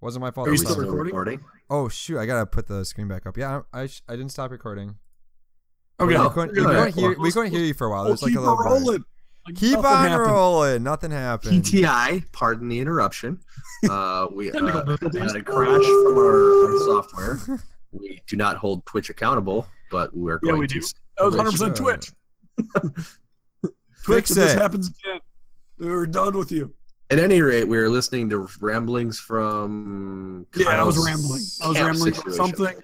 wasn't my fault. Are you still stopped. recording? Oh shoot! I gotta put the screen back up. Yeah, I I, sh- I didn't stop recording. Okay. we Oh, couldn't, good. we couldn't Alright, hear we couldn't hear you for a while. We'll There's like a it little break. rolling. Like Keep nothing on happened. rolling. Nothing happened. PTI, pardon the interruption. Uh, we uh, had a crash from our, our software. We do not hold Twitch accountable, but we're Yeah, going we to. do. That was 100% should. Twitch. Twitch, Fix if this happens again, we're done with you. At any rate, we were listening to ramblings from. Yeah, I was rambling. I was rambling about situation. something,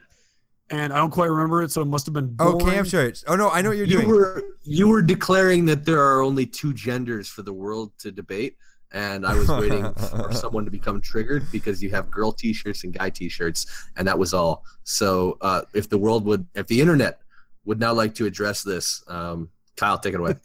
and I don't quite remember it, so it must have been. Oh, boring. camp shirts. Oh no, I know what you're You doing. were you were declaring that there are only two genders for the world to debate, and I was waiting for someone to become triggered because you have girl T-shirts and guy T-shirts, and that was all. So, uh, if the world would, if the internet would now like to address this, um, Kyle, take it away.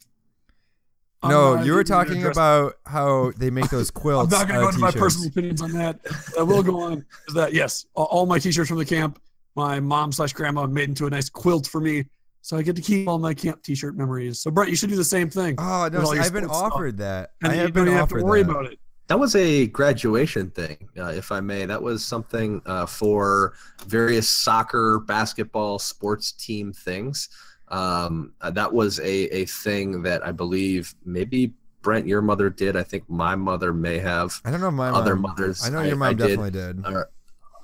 No, not you were talking address- about how they make those quilts. I'm not going to out go into my t-shirts. personal opinions on that. I will go on. Is that yes? All, all my T-shirts from the camp, my mom slash grandma made into a nice quilt for me, so I get to keep all my camp T-shirt memories. So Brett, you should do the same thing, Oh no, with all see, your I've been sports stuff. offered that. and I then you have don't been even have to worry that. about it. That was a graduation thing, uh, if I may. That was something uh, for various soccer, basketball, sports team things. Um, uh, that was a, a thing that I believe maybe Brent, your mother did. I think my mother may have. I don't know my Other mom. mothers, I know your mom I did. definitely did. Or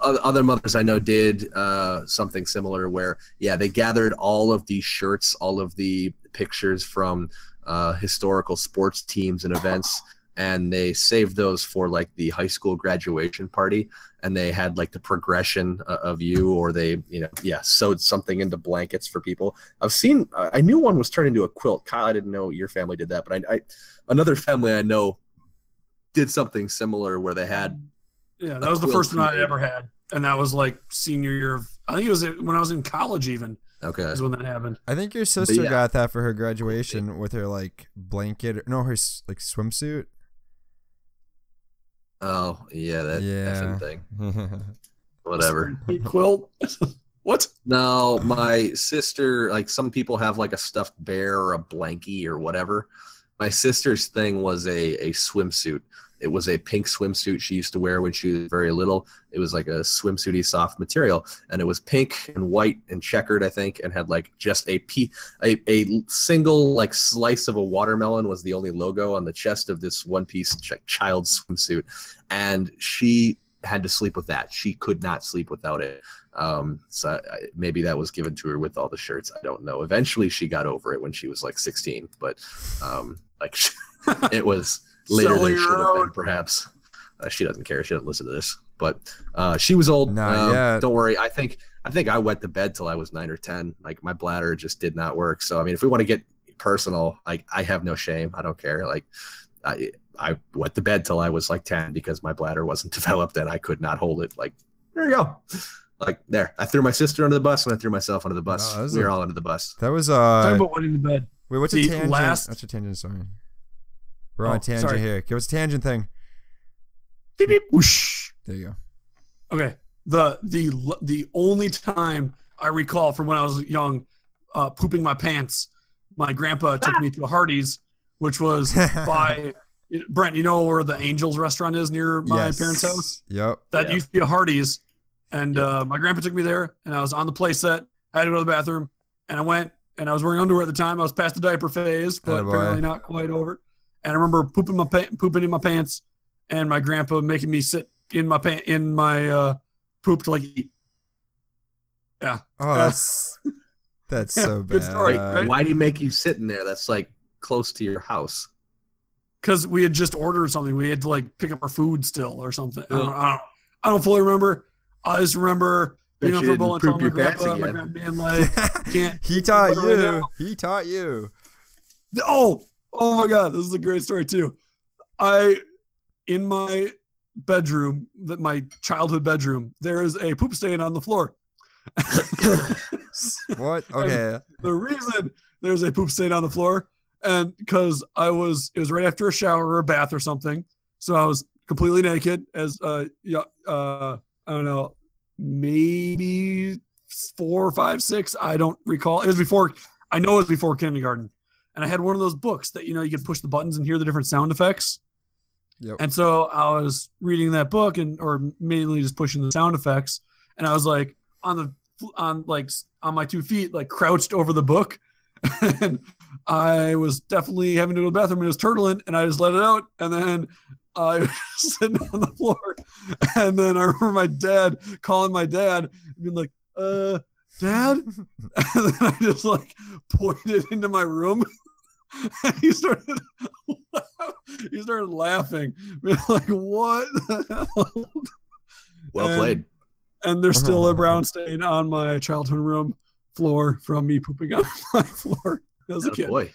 other mothers I know did uh, something similar where, yeah, they gathered all of these shirts, all of the pictures from uh, historical sports teams and events, and they saved those for like the high school graduation party. And they had like the progression uh, of you, or they, you know, yeah, sewed something into blankets for people. I've seen, I I knew one was turned into a quilt. Kyle, I didn't know your family did that, but I, I another family I know did something similar where they had Yeah, that was the first one I ever had, and that was like senior year. Of, I think it was when I was in college. Even okay is when that happened. I think your sister yeah. got that for her graduation with her like blanket. No, her like swimsuit. Oh yeah, that Yeah. effing thing. Whatever. quilt. what? No, my sister, like some people have like a stuffed bear or a blankie or whatever. My sister's thing was a, a swimsuit. It was a pink swimsuit she used to wear when she was very little. It was like a swimsuity soft material, and it was pink and white and checkered, I think, and had like just a pe- a, a single like slice of a watermelon was the only logo on the chest of this one piece ch- child swimsuit, and she had to sleep with that. She could not sleep without it. Um, so I, maybe that was given to her with all the shirts. I don't know. Eventually, she got over it when she was like 16, but um, like it was later than should have been, perhaps. Uh, she doesn't care. She doesn't listen to this, but uh, she was old. Not Um, yet. Don't worry. I think I think I went to bed till I was nine or ten. Like my bladder just did not work. So I mean, if we want to get personal, like I have no shame. I don't care. Like I I went to bed till I was like ten because my bladder wasn't developed and I could not hold it. Like there you go. Like there, I threw my sister under the bus and I threw myself under the bus. Wow, that was we a- were all under the bus. that was Talking uh. about went into bed. Wait, what's the a tangent? last- What's a tangent? Sorry, we're on Oh, a tangent sorry. here. Give us a tangent thing. Beep, beep, whoosh. There you go. Okay. The the the only time I recall from when I was young, uh, pooping my pants, my grandpa took me to a Hardee's, which was by Brent. You know where the Angels restaurant is near my Yes. parents' house? Yep. That Yeah. used to be a Hardee's, and Yep. uh, my grandpa took me there, and I was on the play set. I had to go to the bathroom, and I went, and I was wearing underwear at the time. I was past the diaper phase, but Attaboy. apparently not quite over. And I remember pooping my pa- pooping in my pants, and my grandpa making me sit in my pant in my uh, poop to like eat. Oh, that's that's so bad. Good story, right? Why do you make you sit in there? That's like close to your house. because we had just ordered something. We had to like pick up our food still or something. I, don't, I, don't, I don't fully remember. I just remember being you uncomfortable and didn't telling my your pants grandpa, my again. grandpa being like, can't. he taught What right you. He taught you. Oh, oh my God, this is a great story too. I, in my bedroom, that my childhood bedroom, there is a poop stain on the floor. What? Okay. the reason there's a poop stain on the floor and because i was it was right after a shower or a bath or something so i was completely naked as uh yeah uh i don't know maybe four five six i don't recall it was before i know it was before kindergarten and i had one of those books that you know you could push the buttons and hear the different sound effects Yep. and so i was reading that book and or mainly just pushing the sound effects and i was like on the on like on my two feet, like crouched over the book. and I was definitely having to go to the bathroom and it was turtling and I just let it out. And then I was sitting on the floor. And then I remember my dad calling my dad, being like, uh, dad? And then I just like pointed into my room. And he started he started laughing. Being like, what? Well And- played. and there's still a brown stain on my childhood room floor from me pooping on my floor as a Oh, kid. boy.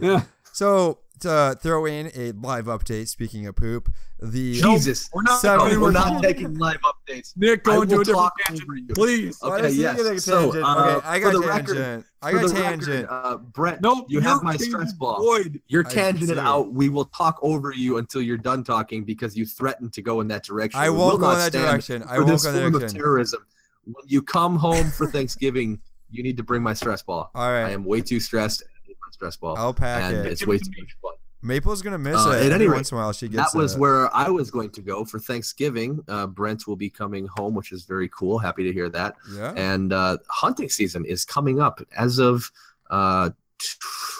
Yeah, So to throw in a live update. Speaking of poop, the Jesus. we're not. Seven- I we're we're not not. taking live updates. Nick, I go into will a different talk tangent, over please. Why Okay, yes. So, uh, okay, I for got the tangent. record- I For got the tangent. record, uh, Brett, Nope, you have my stress ball. Void. You're I tangent it out. We will talk over you until you're done talking because you threatened to go in that direction. I won't will go in that stand direction. I for won't this go in that form of direction. terrorism. When you come home for Thanksgiving, you need to bring my stress ball. All I am way too stressed. Need stress ball, I'll pack and it. it's way too much fun. Maple's gonna miss Uh, it at any rate, once in a while. She gets that was it. where I was going to go for Thanksgiving. Uh, Brent will be coming home, which is very cool. Happy to hear that. yeah. And uh, hunting season is coming up as of uh,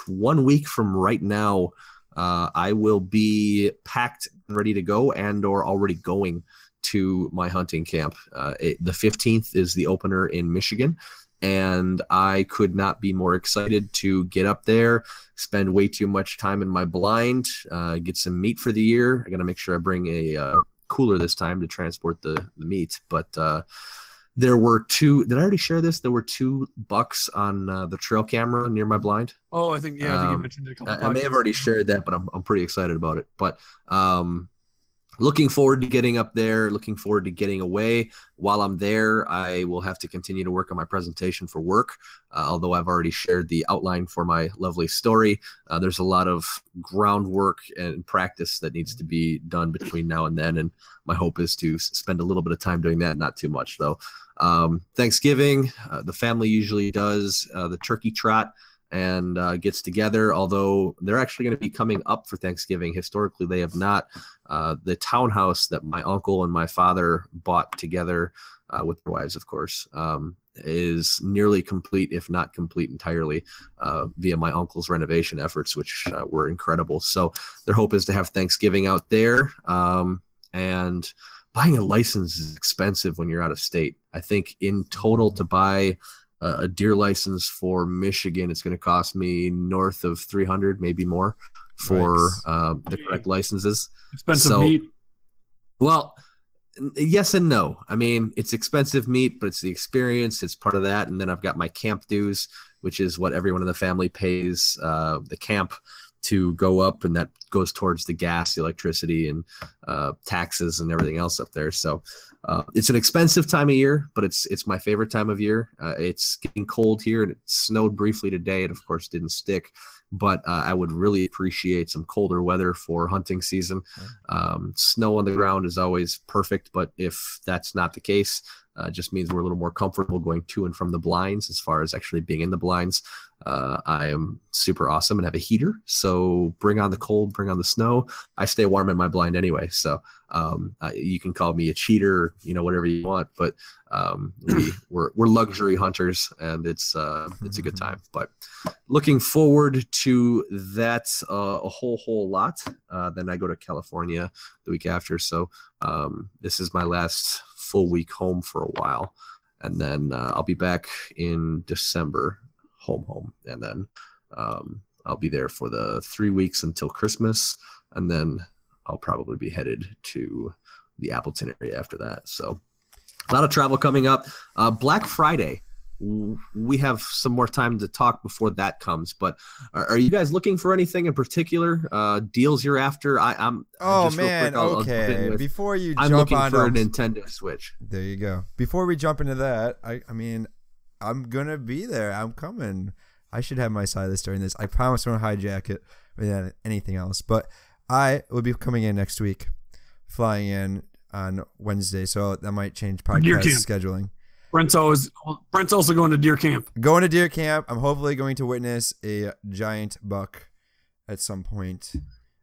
one week from right now. Uh, I will be packed and ready to go, and or already going to my hunting camp. Uh, it, the 15th is the opener in Michigan, and I could not be more excited to get up there, spend way too much time in my blind, uh, get some meat for the year. I got to make sure I bring a uh, cooler this time to transport the, the meat, but. Uh, there were two. Did I already share this? There were two bucks on uh, the trail camera near my blind. Oh, I think yeah, I think you Um, mentioned it a couple I, I may have already shared that, but I'm, I'm pretty excited about it. But um, looking forward to getting up there. Looking forward to getting away. While I'm there, I will have to continue to work on my presentation for work. Uh, although I've already shared the outline for my lovely story, uh, there's a lot of groundwork and practice that needs to be done between now and then. And my hope is to spend a little bit of time doing that. Not too much though. Um, Thanksgiving, uh, the family usually does uh, the turkey trot and uh, gets together. Although they're actually going to be coming up for Thanksgiving. Historically, they have not. Uh, the townhouse that my uncle and my father bought together uh, with their wives, of course, um, is nearly complete, if not complete entirely, uh, via my uncle's renovation efforts, which uh, were incredible. So their hope is to have Thanksgiving out there. Um, and buying a license is expensive when you're out of state. I think in total to buy a, a deer license for Michigan, it's going to cost me north of 300, maybe more for Yikes. uh, the correct licenses. expensive so- meat. Well, yes and no. I mean, it's expensive meat, but it's the experience. It's part of that. And then I've got my camp dues, which is what everyone in the family pays uh, the camp to go up, and that goes towards the gas, the electricity, and uh, taxes and everything else up there. So uh, it's an expensive time of year, but it's it's my favorite time of year. Uh, it's getting cold here, and it snowed briefly today. It of course didn't stick, but uh, I would really appreciate some colder weather for hunting season. Um, snow on the ground is always perfect, but if that's not the case, uh, just means we're a little more comfortable going to and from the blinds as far as actually being in the blinds. Uh, I am super awesome and have a heater, so bring on the cold, bring on the snow. I stay warm in my blind anyway, so um, uh, you can call me a cheater, you know, whatever you want, but um, we, we're we're luxury hunters, and it's uh, it's a good time. But looking forward to that uh, a whole whole lot. Uh, then I go to California the week after, so um, this is my last full week home for a while, and then uh, I'll be back in December, home home, and then um, I'll be there for the three weeks until Christmas, and then I'll probably be headed to the Appleton area after that. So a lot of travel coming up. Uh, Black Friday. We have some more time to talk before that comes, but are, are you guys looking for anything in particular? Uh, deals you're after? I, I'm. Oh just man, quick, I'll- I'll okay. with- Before you I'm jump looking on for a Nintendo Switch. There you go. Before we jump into that, I I mean, I'm gonna be there. I'm coming. I should have my side of this during this. I promise I won't hijack it or anything else. But I will be coming in next week, flying in on Wednesday, so that might change podcast scheduling. Brent's always Brent's also going to deer camp. Going to deer camp. I'm hopefully going to witness a giant buck at some point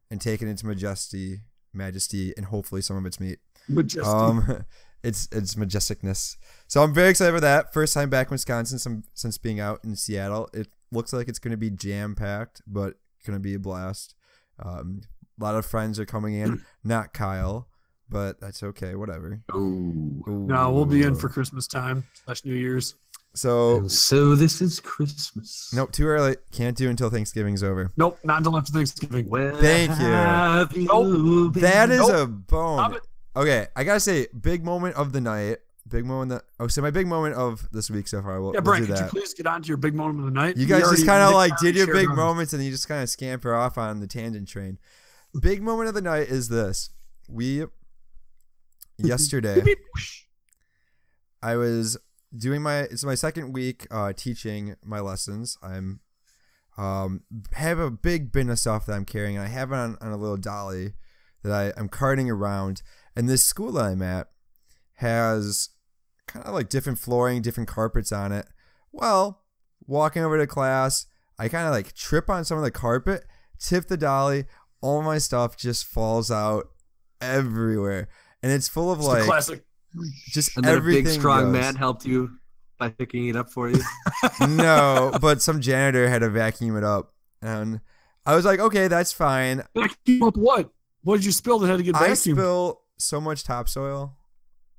and take it into majesty, majesty, and hopefully some of its meat. Just Um, it's it's majesticness. So I'm very excited for that. First time back in Wisconsin some, since being out in Seattle. It looks like it's going to be jam packed, but going to be a blast. Um, a lot of friends are coming in. Not Kyle, but that's okay. Whatever. Ooh. no, we'll be in for Christmas time slash New Year's. So And so this is Christmas. nope, too early. Can't do until Thanksgiving's over. Nope, not until after Thanksgiving. Well, Thank you. Nope. That is Nope. a bone. Okay, I gotta say, big moment of the night. Big moment. That, oh, so my big moment of this week so far. We'll, Yeah, we'll Brent, do could you please get on to your big moment of the night? You guys already- just kind of like did your big moments and then you just kind of scamper off on the tangent train. Big moment of the night is this. We yesterday Beep, beep, whoosh. I was doing my it's my second week uh teaching my lessons. I'm um have a big bin of stuff that I'm carrying. And I have it on, on a little dolly that I, I'm carting around. And this school that I'm at has kind of like different flooring, different carpets on it. Well, walking over to class, I kind of like trip on some of the carpet, tip the dolly, all my stuff just falls out everywhere, and it's full of It's like classic. just And then a everything. big strong goes. man helped you by picking it up for you. no, but some janitor had to vacuum it up, and I was like, okay, that's fine. Vacuum up what? What did you spill that had to get vacuumed? I vacuumed? spill so much topsoil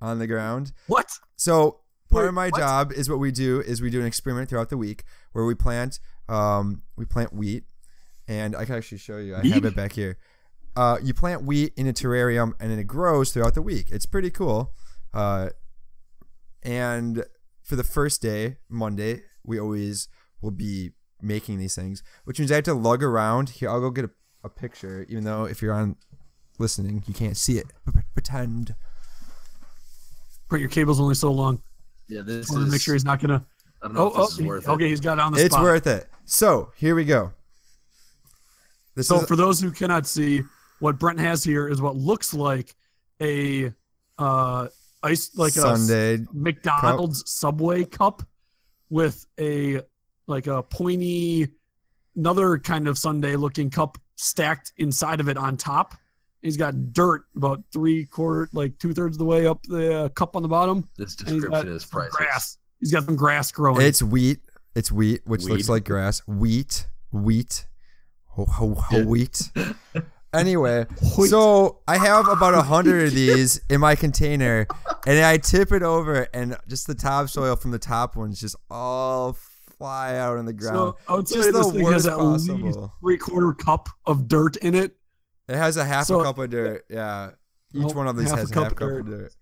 on the ground. what? So part Wait, of my what? job is what we do is we do an experiment throughout the week where we plant um we plant wheat and I can actually show you. I have it back here. Uh, you plant wheat in a terrarium and then it grows throughout the week. It's pretty cool. Uh, and for the first day, Monday, we always will be making these things, which means I have to lug around. Here, I'll go get a, a picture, even though if you're on listening, you can't see it. Pretend. But your cable's only so long. Yeah, this I want is. to make sure he's not gonna. I don't know Oh, if oh, this is he- it. okay, he's got it on the It's spot. worth it. So here we go. This So is for those who cannot see, what Brent has here is what looks like a uh ice like a Sunday. McDonald's Subway cup with a like a pointy another kind of Sunday looking cup stacked inside of it on top. He's got dirt about three quarter like two thirds of the way up the uh, cup on the bottom. This And he's got description is priceless. grass. He's got some grass growing. It's wheat. It's wheat, which looks like grass. Wheat. Wheat. Ho, ho, ho, wheat. Anyway, Wheat. so I have about a hundred of these in my container, and I tip it over, and just the topsoil from the top ones just all fly out on the ground. so I would say Just this the thing has worst at least three quarter cup of dirt in it. It has a half So- a cup of dirt. Yeah. Each Nope, one of these has a half of cup of dirt.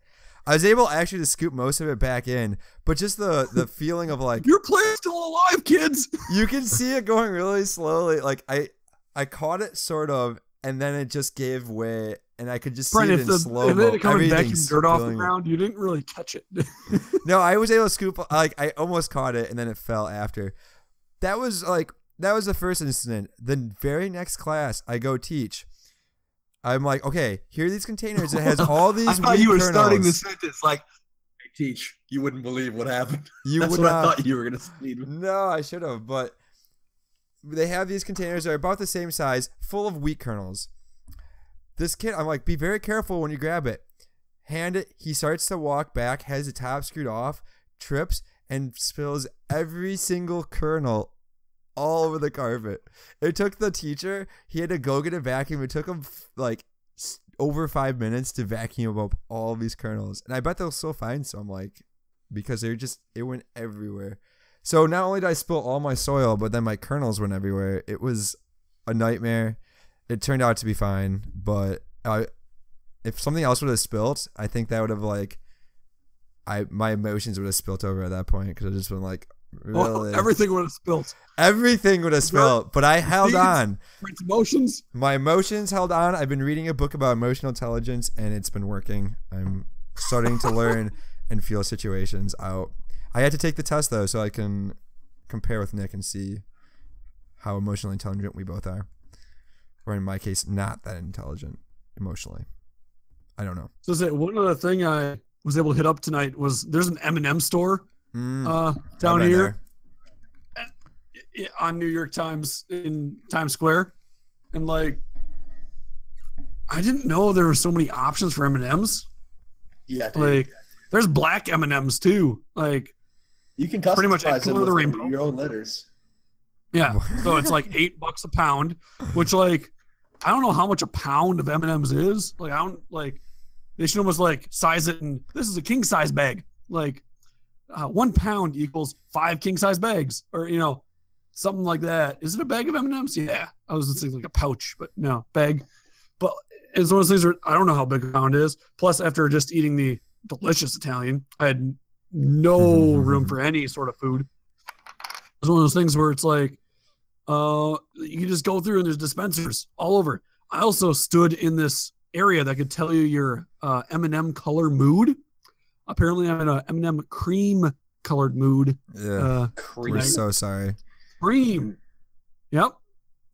I was able actually to scoop most of it back in, but just the the feeling of like Your player's still alive, kids. you can see it going really slowly. Like I I caught it sort of, and then it just gave way, and I could just see Brent, it in the slow mo. it coming vacuum Everything's dirt off the ground, you didn't really catch it. No, I was able to scoop. Like I almost caught it, and then it fell after. That was like that was the first incident. The very next class I go teach. I'm like, okay, here are these containers. It has all these. I thought you were starting the sentence like, "I teach." You wouldn't believe what happened. You That's would what not. I thought you were gonna say. No, I should have, but they have these containers that are about the same size, full of wheat kernels. This kid, I'm like, be very careful when you grab it. Hand it. He starts to walk back, has the top screwed off, trips, and spills every single kernel all over the carpet. It took the teacher, he had to go get a vacuum. It took him like over five minutes to vacuum up all these kernels. And I bet they'll still find some, like, because they're just, it went everywhere. So not only did I spill all my soil, but then my kernels went everywhere. It was a nightmare. It turned out to be fine, but I, if something else would have spilt, I think that would have like, I my emotions would have spilt over at that point because I just been like, Oh, everything would have spilled. everything would have spilled, But I held on. Brent's emotions. My emotions held on. I've been reading a book about emotional intelligence, and it's been working. I'm starting to learn and feel situations out. I had to take the test though, so I can compare with Nick and see how emotionally intelligent we both are. Or in my case, not that intelligent emotionally. I don't know. So say one other thing I was able to hit up tonight was there's an M&M store Mm, uh, down here there. on New York Times in Times Square, and like I didn't know there were so many options for M&Ms. Yeah, Like there's black M&Ms too. Like you can pretty much any color of the rainbow. your own letters. yeah, so it's like eight bucks a pound, which like I don't know how much a pound of M&Ms is. Like I don't like they should almost like size it and this is a king size bag. Like uh, one pound equals five king size bags, or you know, something like that. Is it a bag of M and M's? Yeah, I was just thinking like a pouch, but no bag. But it's one of those things where I don't know how big a pound is. Plus, after just eating the delicious Italian, I had no room for any sort of food. It's one of those things where it's like, uh, you can just go through and there's dispensers all over. I also stood in this area that could tell you your uh, M&M color mood. Apparently, I'm in a M&M cream colored mood. Yeah. Uh, We're so sorry. cream. Yep.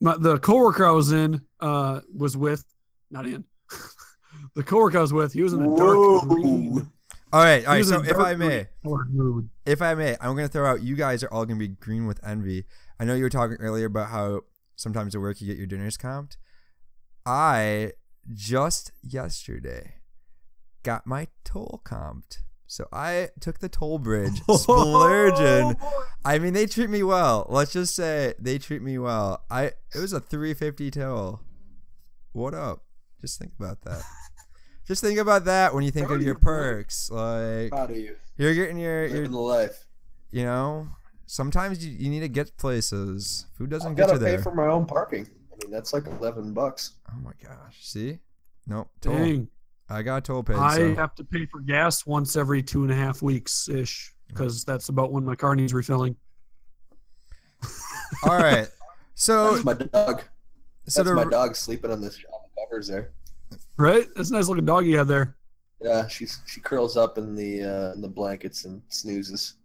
My, the coworker I was in uh, was with, not in. the coworker I was with, he was in a dark green All right, all right. So if I may, mood. if I may, I'm gonna throw out. You guys are all gonna be green with envy. I know you were talking earlier about how sometimes at work you get your dinners comped. I just yesterday got my toll comped. So I took the toll bridge, splurging. I mean, they treat me well. Let's just say they treat me well. I it was a 350 toll. What up? Just think about that. just think about that when you think Proud of of your you, perks. Like Proud of you. you're getting your, your the life. you know, sometimes you, you need to get places. Food doesn't I've get got you to pay for my own parking. I mean, that's like eleven bucks. oh my gosh. See? Nope. Toll. Dang. I got toll paid. I so. have to pay for gas once every two and a half weeks ish because that's about when my car needs refilling. All right. So That's my dog. so That's the, my dog sleeping on this on the covers there. Right? That's a nice looking dog you have there. Yeah, she's she curls up in the uh, in the blankets and snoozes.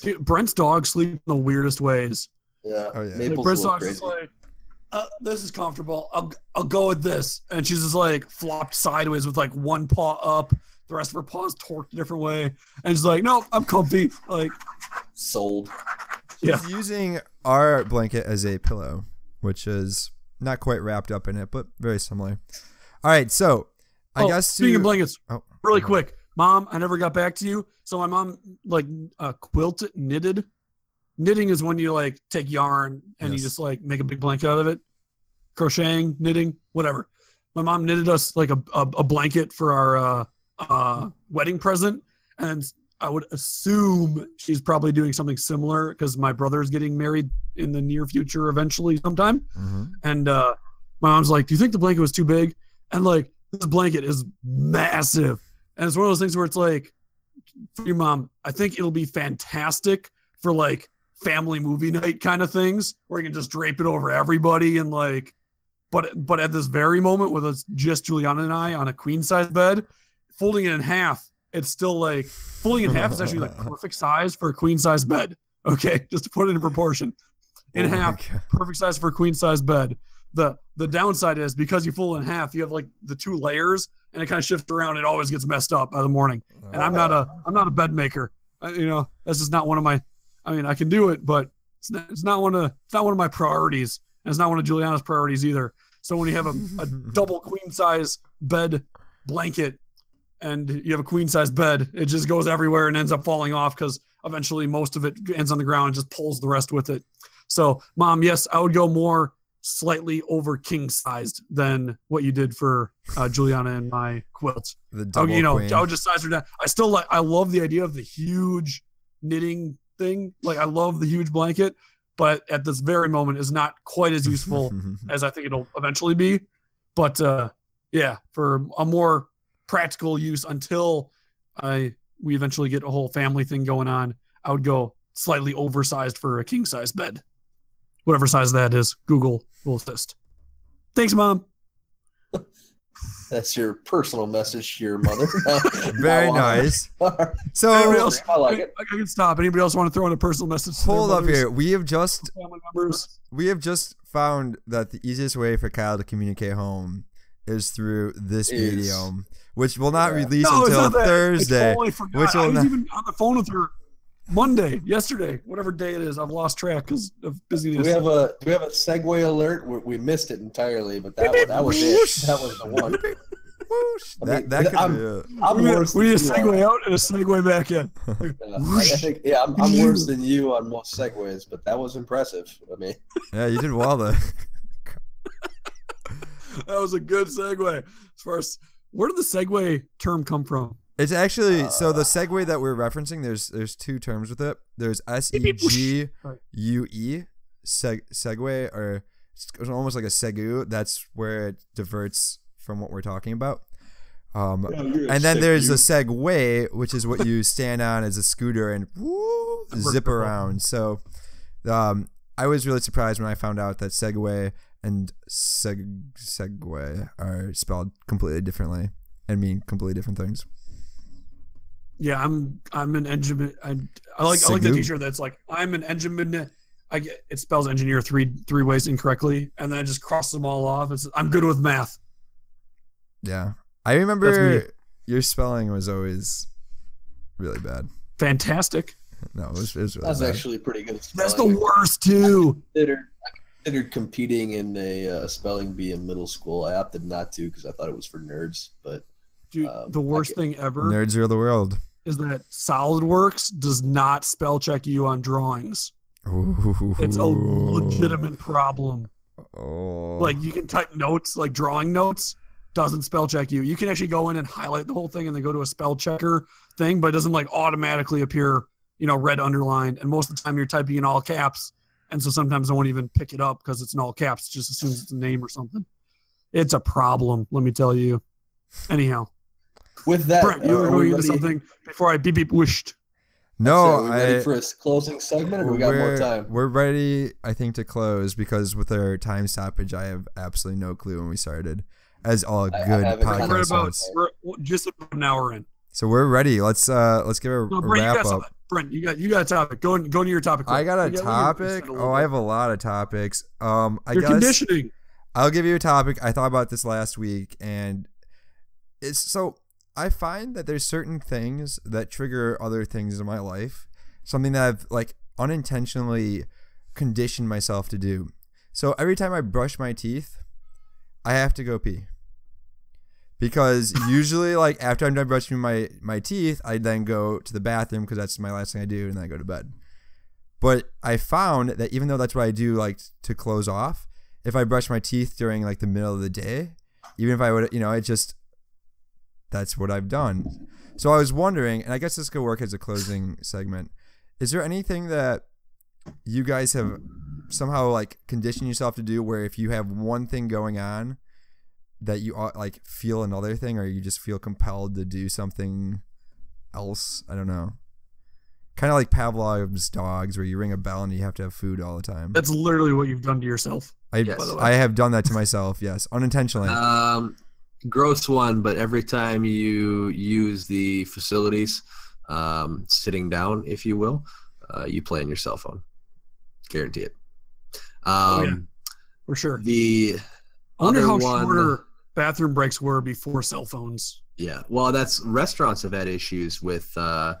Dude, Brent's dog sleep in the weirdest ways. Yeah, Oh, yeah. Maple's Brent's a little dog's crazy. like, uh, this is comfortable. I'll I'll go with this, and she's just like flopped sideways with like one paw up, the rest of her paws torqued a different way, and she's like, no, I'm comfy. Like, Sold. Yeah. Using our blanket as a pillow, which is not quite wrapped up in it, but very similar. All right, so I oh, guess speaking to of blankets, oh, really quick, mom, I never got back to you. So my mom like uh, quilted, knitted. Knitting is when you like take yarn and you just like make a big blanket out of it. Crocheting, knitting, whatever. My mom knitted us like a, a, a blanket for our uh, uh, wedding present, and I would assume she's probably doing something similar because my brother's getting married in the near future, eventually, sometime. Mhm. And uh, my mom's like, "Do you think the blanket was too big?" And like, this blanket is massive, and it's one of those things where it's like, for your mom, I think it'll be fantastic for like family movie night kind of things, where you can just drape it over everybody and like, but but at this very moment, with us just Juliana and I on a queen size bed, folding it in half, it's still like folding it in half is actually like perfect size for a queen size bed. Okay, just to put it in proportion, in Oh half perfect size for a queen size bed. The the downside is because you fold it in half, you have like the two layers and it kind of shifts around. It always gets messed up by the morning. And I'm not a oh. I'm not a bed maker. I, you know, that's just not one of my. I mean, I can do it, but it's not, it's not one of it's not one of my priorities. And it's not one of Juliana's priorities either. So when you have a, a double queen size bed blanket and you have a queen size bed, it just goes everywhere and ends up falling off because eventually most of it ends on the ground and just pulls the rest with it. So, mom, yes, I would go more slightly over king sized than what you did for uh, Juliana and my quilts. the double you know, queen. I would just size her down. I still like. I love the idea of the huge knitting thing. Like, I love the huge blanket, but at this very moment, is not quite as useful as I think it'll eventually be. But uh, yeah, for a more practical use until I we eventually get a whole family thing going on, I would go slightly oversized for a king size bed, whatever size that is. Google will assist. Thanks, mom. That's your personal message to your mother. Very Now, nice. Anybody So else? I like it. I can stop. Anybody else want to throw in a personal message? hold up here. We have just Family members. we have just found that the easiest way for Kyle to communicate home is through this Is- medium, which will not Yeah. release No, until not that. I Thursday. totally forgot. which I will was not- even on the phone with her Monday, yesterday, whatever day it is. I've lost track because of Do busyness. we have a do we have a segue alert? We, we missed it entirely, but that was, that was it. That was the one. Whoosh. I That mean, that could I'm- be it. I'm we need, worse. we need a than you segue out and a segue back in. Yeah, I, I think yeah, I'm, I'm worse than you on most segues, but that was impressive. I mean, Yeah, you did well though. That was a good segue. As far as where did the segue term come from? It's actually so Uh, the segue that we're referencing. There's there's two terms with it. There's S E G U E segue or it's almost like a segu. That's where it diverts from what we're talking about. Um, and then there's a Segway, which is what you stand on as a scooter and woo, zip around. So, um, I was really surprised when I found out that Segway and seg- Segway are spelled completely differently and mean completely different things. Yeah, I'm I'm an engineer. I, I like I like the Segu? T-shirt that's like I'm an engineer. I get it spells engineer three three ways incorrectly, and then I just cross them all off. It's I'm good with math. Yeah, I remember your spelling was always really bad. Fantastic. No, it was, it was really That's bad. actually pretty good. That's the worst too. Considered- considered competing in a uh, spelling bee in middle school. I opted not to because I thought it was for nerds. But Dude, Um, the worst get- thing ever Nerds rule the world. is that SolidWorks does not spell check you on drawings. It's a legitimate problem. Oh. Like you can type notes, like drawing notes, doesn't spell check you. You can actually go in and highlight the whole thing and then go to a spell checker thing, but it doesn't like automatically appear, you know, red underlined. And most of the time you're typing in all caps. And so sometimes I won't even pick it up because it's in all caps, just as soon as it's a name or something. It's a problem, let me tell you. Anyhow, with that, Brent, you uh, were are going we into something before I beep beep wished. no, so are we ready I. for a closing segment, or do we got more time? We're ready, I think, to close because with our time stoppage, I have absolutely no clue when we started. As all I- I good have it podcast We're about hosts. we're just about an hour in. So we're ready. Let's uh let's give a, So a Brent, you wrap got up. something. Brent, you got you got a topic. Go and go into your topic. I got a We we topic. spent a little Oh, I have a lot of topics. Um, I Your guess conditioning. I'll give you a topic. I thought about this last week, and it's so I find that there's certain things that trigger other things in my life. Something that I've like unintentionally conditioned myself to do. So every time I brush my teeth, I have to go pee. Because usually, like after I'm done brushing my my teeth, I then go to the bathroom because that's my last thing I do, and then I go to bed. But I found that even though that's what I do, like to close off, if I brush my teeth during like the middle of the day, even if I would, you know, it just that's what I've done. So I was wondering, and I guess this could work as a closing segment. Is there anything that you guys have somehow like conditioned yourself to do where if you have one thing going on that you ought, like feel another thing or you just feel compelled to do something else? I don't know. Kind of like Pavlov's dogs where you ring a bell and you have to have food all the time. That's literally what you've done to yourself. I, Yes. By the way. I have done that to myself, yes, unintentionally. Um, gross one, but every time you use the facilities, um, sitting down, if you will, uh, you play on your cell phone. Guarantee it. Um, Oh, yeah. For sure. The I wonder how one- shorter bathroom breaks were before cell phones. Yeah, well, that's restaurants have had issues with uh,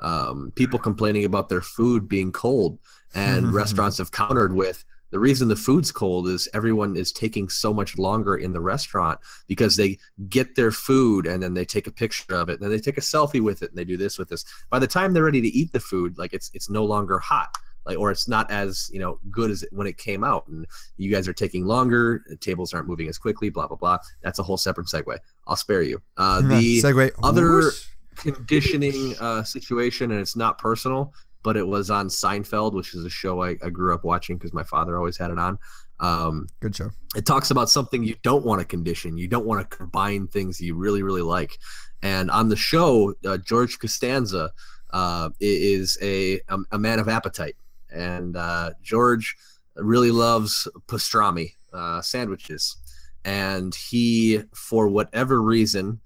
um, people complaining about their food being cold, and restaurants have countered with the reason the food's cold is everyone is taking so much longer in the restaurant because they get their food and then they take a picture of it, and then they take a selfie with it, and they do this with this. By the time they're ready to eat the food, like it's it's no longer hot. Like, or it's not as you know good as when it came out, and you guys are taking longer. The tables aren't moving as quickly. Blah blah blah. That's a whole separate segue. I'll spare you. Uh, the segue other- conditioning uh, situation, and it's not personal, but it was on Seinfeld, which is a show I, I grew up watching because my father always had it on. Um, Good show. it talks about something you don't want to condition. You don't want to combine things you really, really like. And on the show, uh, George Costanza uh, is a, a a man of appetite, and uh, George really loves pastrami uh, sandwiches. And he, for whatever reason,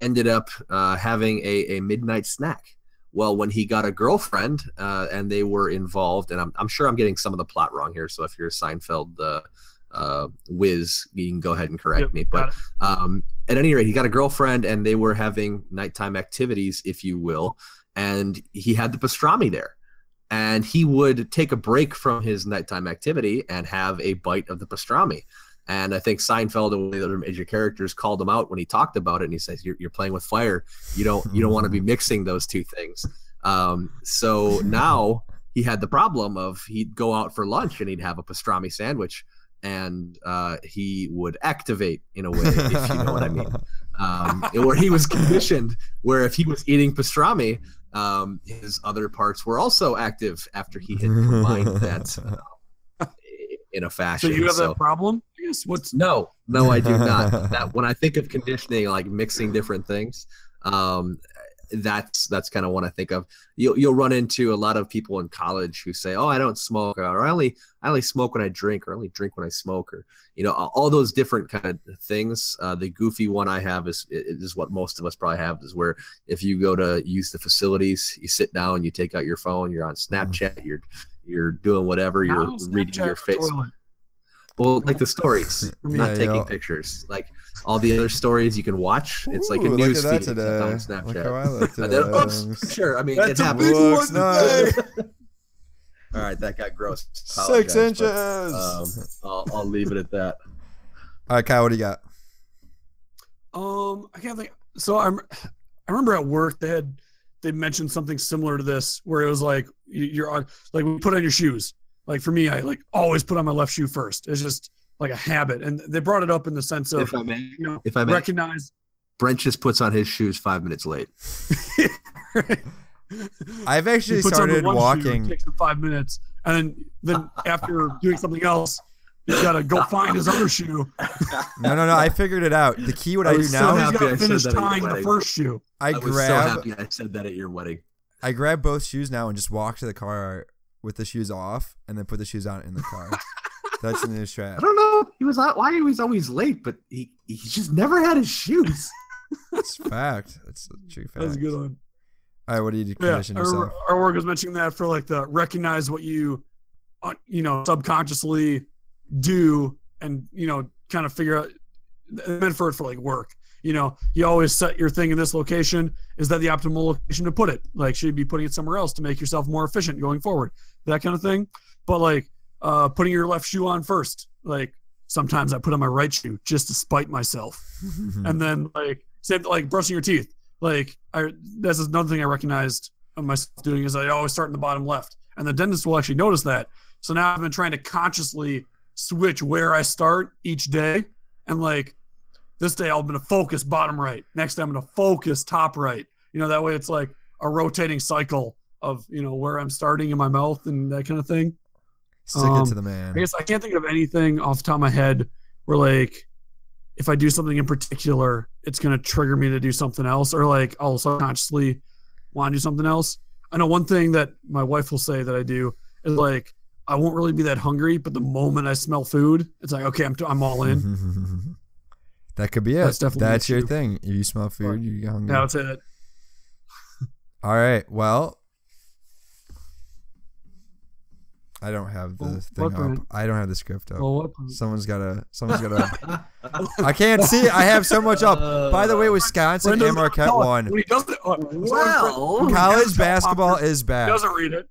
ended up uh, having a, a midnight snack. Well, when he got a girlfriend uh, and they were involved, and I'm, I'm sure I'm getting some of the plot wrong here. So if you're a Seinfeld uh, uh, whiz, you can go ahead and correct Yep, me. But um, at any rate, he got a girlfriend and they were having nighttime activities, if you will. And he had the pastrami there. And he would take a break from his nighttime activity and have a bite of the pastrami. And I think Seinfeld and one of the other major characters called him out when he talked about it. And he says, "You're, you're playing with fire. You don't you don't want to be mixing those two things." Um, so now he had the problem of he'd go out for lunch and he'd have a pastrami sandwich, and uh, he would activate in a way, if you know what I mean. Um, where he was conditioned, where if he was eating pastrami, um, his other parts were also active after he had combined that uh, in a fashion. So you have So- that problem? Yes. What's no, no, I do not. that when I think of conditioning, like mixing different things, um, that's that's kind of what I think of. You'll you'll run into a lot of people in college who say, "Oh, I don't smoke," or "I only I only smoke when I drink," or "I only drink when I smoke," or you know, all those different kind of things. Uh, the goofy one I have is is what most of us probably have is where if you go to use the facilities, you sit down, you take out your phone, you're on Snapchat, you're you're doing whatever, you're Now reading your face. toilet. Well, like the stories, Yeah, not taking yeah. pictures. Like all the other stories you can watch. It's like a Ooh, news look at feed that on today. Look Snapchat. how I look And then, oops, sure. I mean, That's it a happens. big one All right, that got gross. Six inches. but, um, I'll, I'll leave it at that. All right, Kyle, what do you got? Um, I can't think. So I'm, I remember at work they had they mentioned something similar to this where it was like you- you're on like we put on your shoes. Like for me, I like always put on my left shoe first. It's just like a habit, and they brought it up in the sense of If I may, you know if I may, recognize. Brent just puts on his shoes five minutes late. I've actually He puts on the started one shoe, walking. it takes five minutes, and then then after doing something else, you gotta go find his other shoe. No, no, no. I figured it out. The key, what I I do was so So now, he's happy I gotta finish that at your tying the first shoe. I I was so grab, happy I said that at your wedding. I grab both shoes now and just walk to the car with the shoes off, and then put the shoes on in the car. That's the new I don't know. He was out- why he was always late, but he he just never had his shoes. It's fact. That's a true fact. That's a good one. All right, what do you Yeah, condition our, yourself? our work was mentioning that for like the recognize what you, uh, you know, subconsciously do, and you know, kind of figure out. Meant for it for like work. You know, you always set your thing in this location. Is that the optimal location to put it? Like, should you be putting it somewhere else to make yourself more efficient going forward? That kind of thing. But like, uh, putting your left shoe on first. Like, sometimes I put on my right shoe just to spite myself and then like same like brushing your teeth. Like I that's another thing I recognized of myself doing is I always start in the bottom left, and the dentist will actually notice that. So now I've been trying to consciously switch where I start each day, and like this day I'm gonna focus bottom right. Next day I'm gonna focus top right. You know that way it's like a rotating cycle of you know where I'm starting in my mouth and that kind of thing. Stick it Um, to the man. I guess I can't think of anything off the top of my head where like if I do something in particular, it's gonna trigger me to do something else, or like I'll subconsciously want to do something else. I know one thing that my wife will say that I do is like I won't really be that hungry, but the moment I smell food, it's like okay, I'm I'm all in. that could be it. That's That's, your thing. If you smell food, you get hungry. Now it's it. All right. Well, I don't have the Well, thing up. brand? I don't have the script up. Well. Someone's gotta. Someone's gotta. I can't see. I have so much up. By the way, Wisconsin Brendan's and gonna Marquette won. When he does it, uh, so when Well, College basketball is bad. he doesn't read it.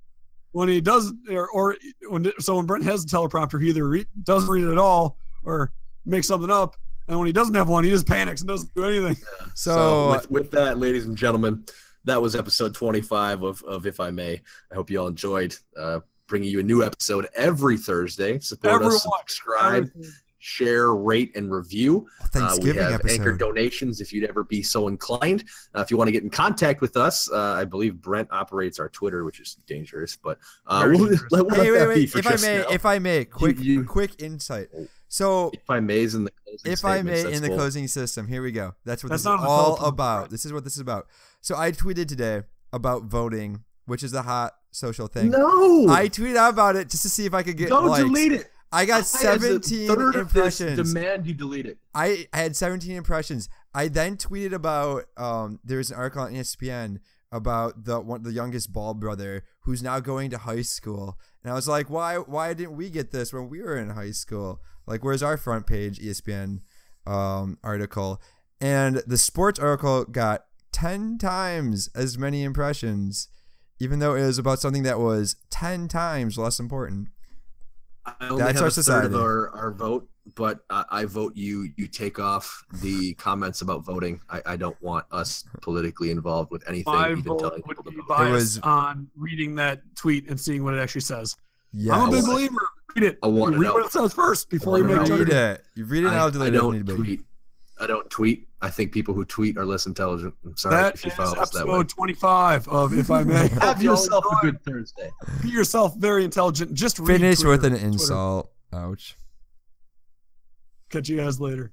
When he does, or, or when so when Brent has a teleprompter, he either re- doesn't read it at all or makes something up. And when he doesn't have one, he just panics and doesn't do anything. So, So, with, with that, ladies and gentlemen, that was episode 25 of, of If I May. I hope you all enjoyed uh, bringing you a new episode every Thursday. Support Everyone, us, subscribe, share, rate, and review. Uh, we Thanksgiving have anchor donations if you'd ever be so inclined. Uh, if you want to get in contact with us, uh, I believe Brent operates our Twitter, which is dangerous, but uh, we'll, dangerous. let, we'll Hey, wait, that be wait. If I may, now. if I may, quick, you- quick insight. So, if I may, is in the closing if I may, in the cool. closing system, here we go. That's what That's this is not a all teleprompter, about. right? This is what this is about. So, I tweeted today about voting, which is a hot social thing. No, I tweeted out about it just to see if I could get don't likes. delete it. I got I, 17 third of this, impressions. Demand you delete it. I I had 17 impressions. I then tweeted about um there was an article on ESPN about the one the youngest Ball brother who's now going to high school. And I was like, why why didn't we get this when we were in high school? Like where's our front page ESPN um article? And the sports article got 10 times as many impressions even though it was about something that was 10 times less important. I only That's have our a third society. of our, our vote, but I, I vote you. You take off the comments about voting. I, I don't want us politically involved with anything. My even vote telling would people to be vote. biased was- on reading that tweet and seeing what it actually says. Yeah. I'm a big believer. Read it. I wanna read know. what it says first before you wanna make know. read it. You read it I, now. I delete it. don't Need to be. tweet. I don't tweet. I think people who tweet are less intelligent. I'm sorry That if you follow us that way. episode 25 of If I May. Have yourself a good Thursday. Be yourself very intelligent. Just Finish with Twitter. an Twitter. insult. Ouch. Catch you guys later.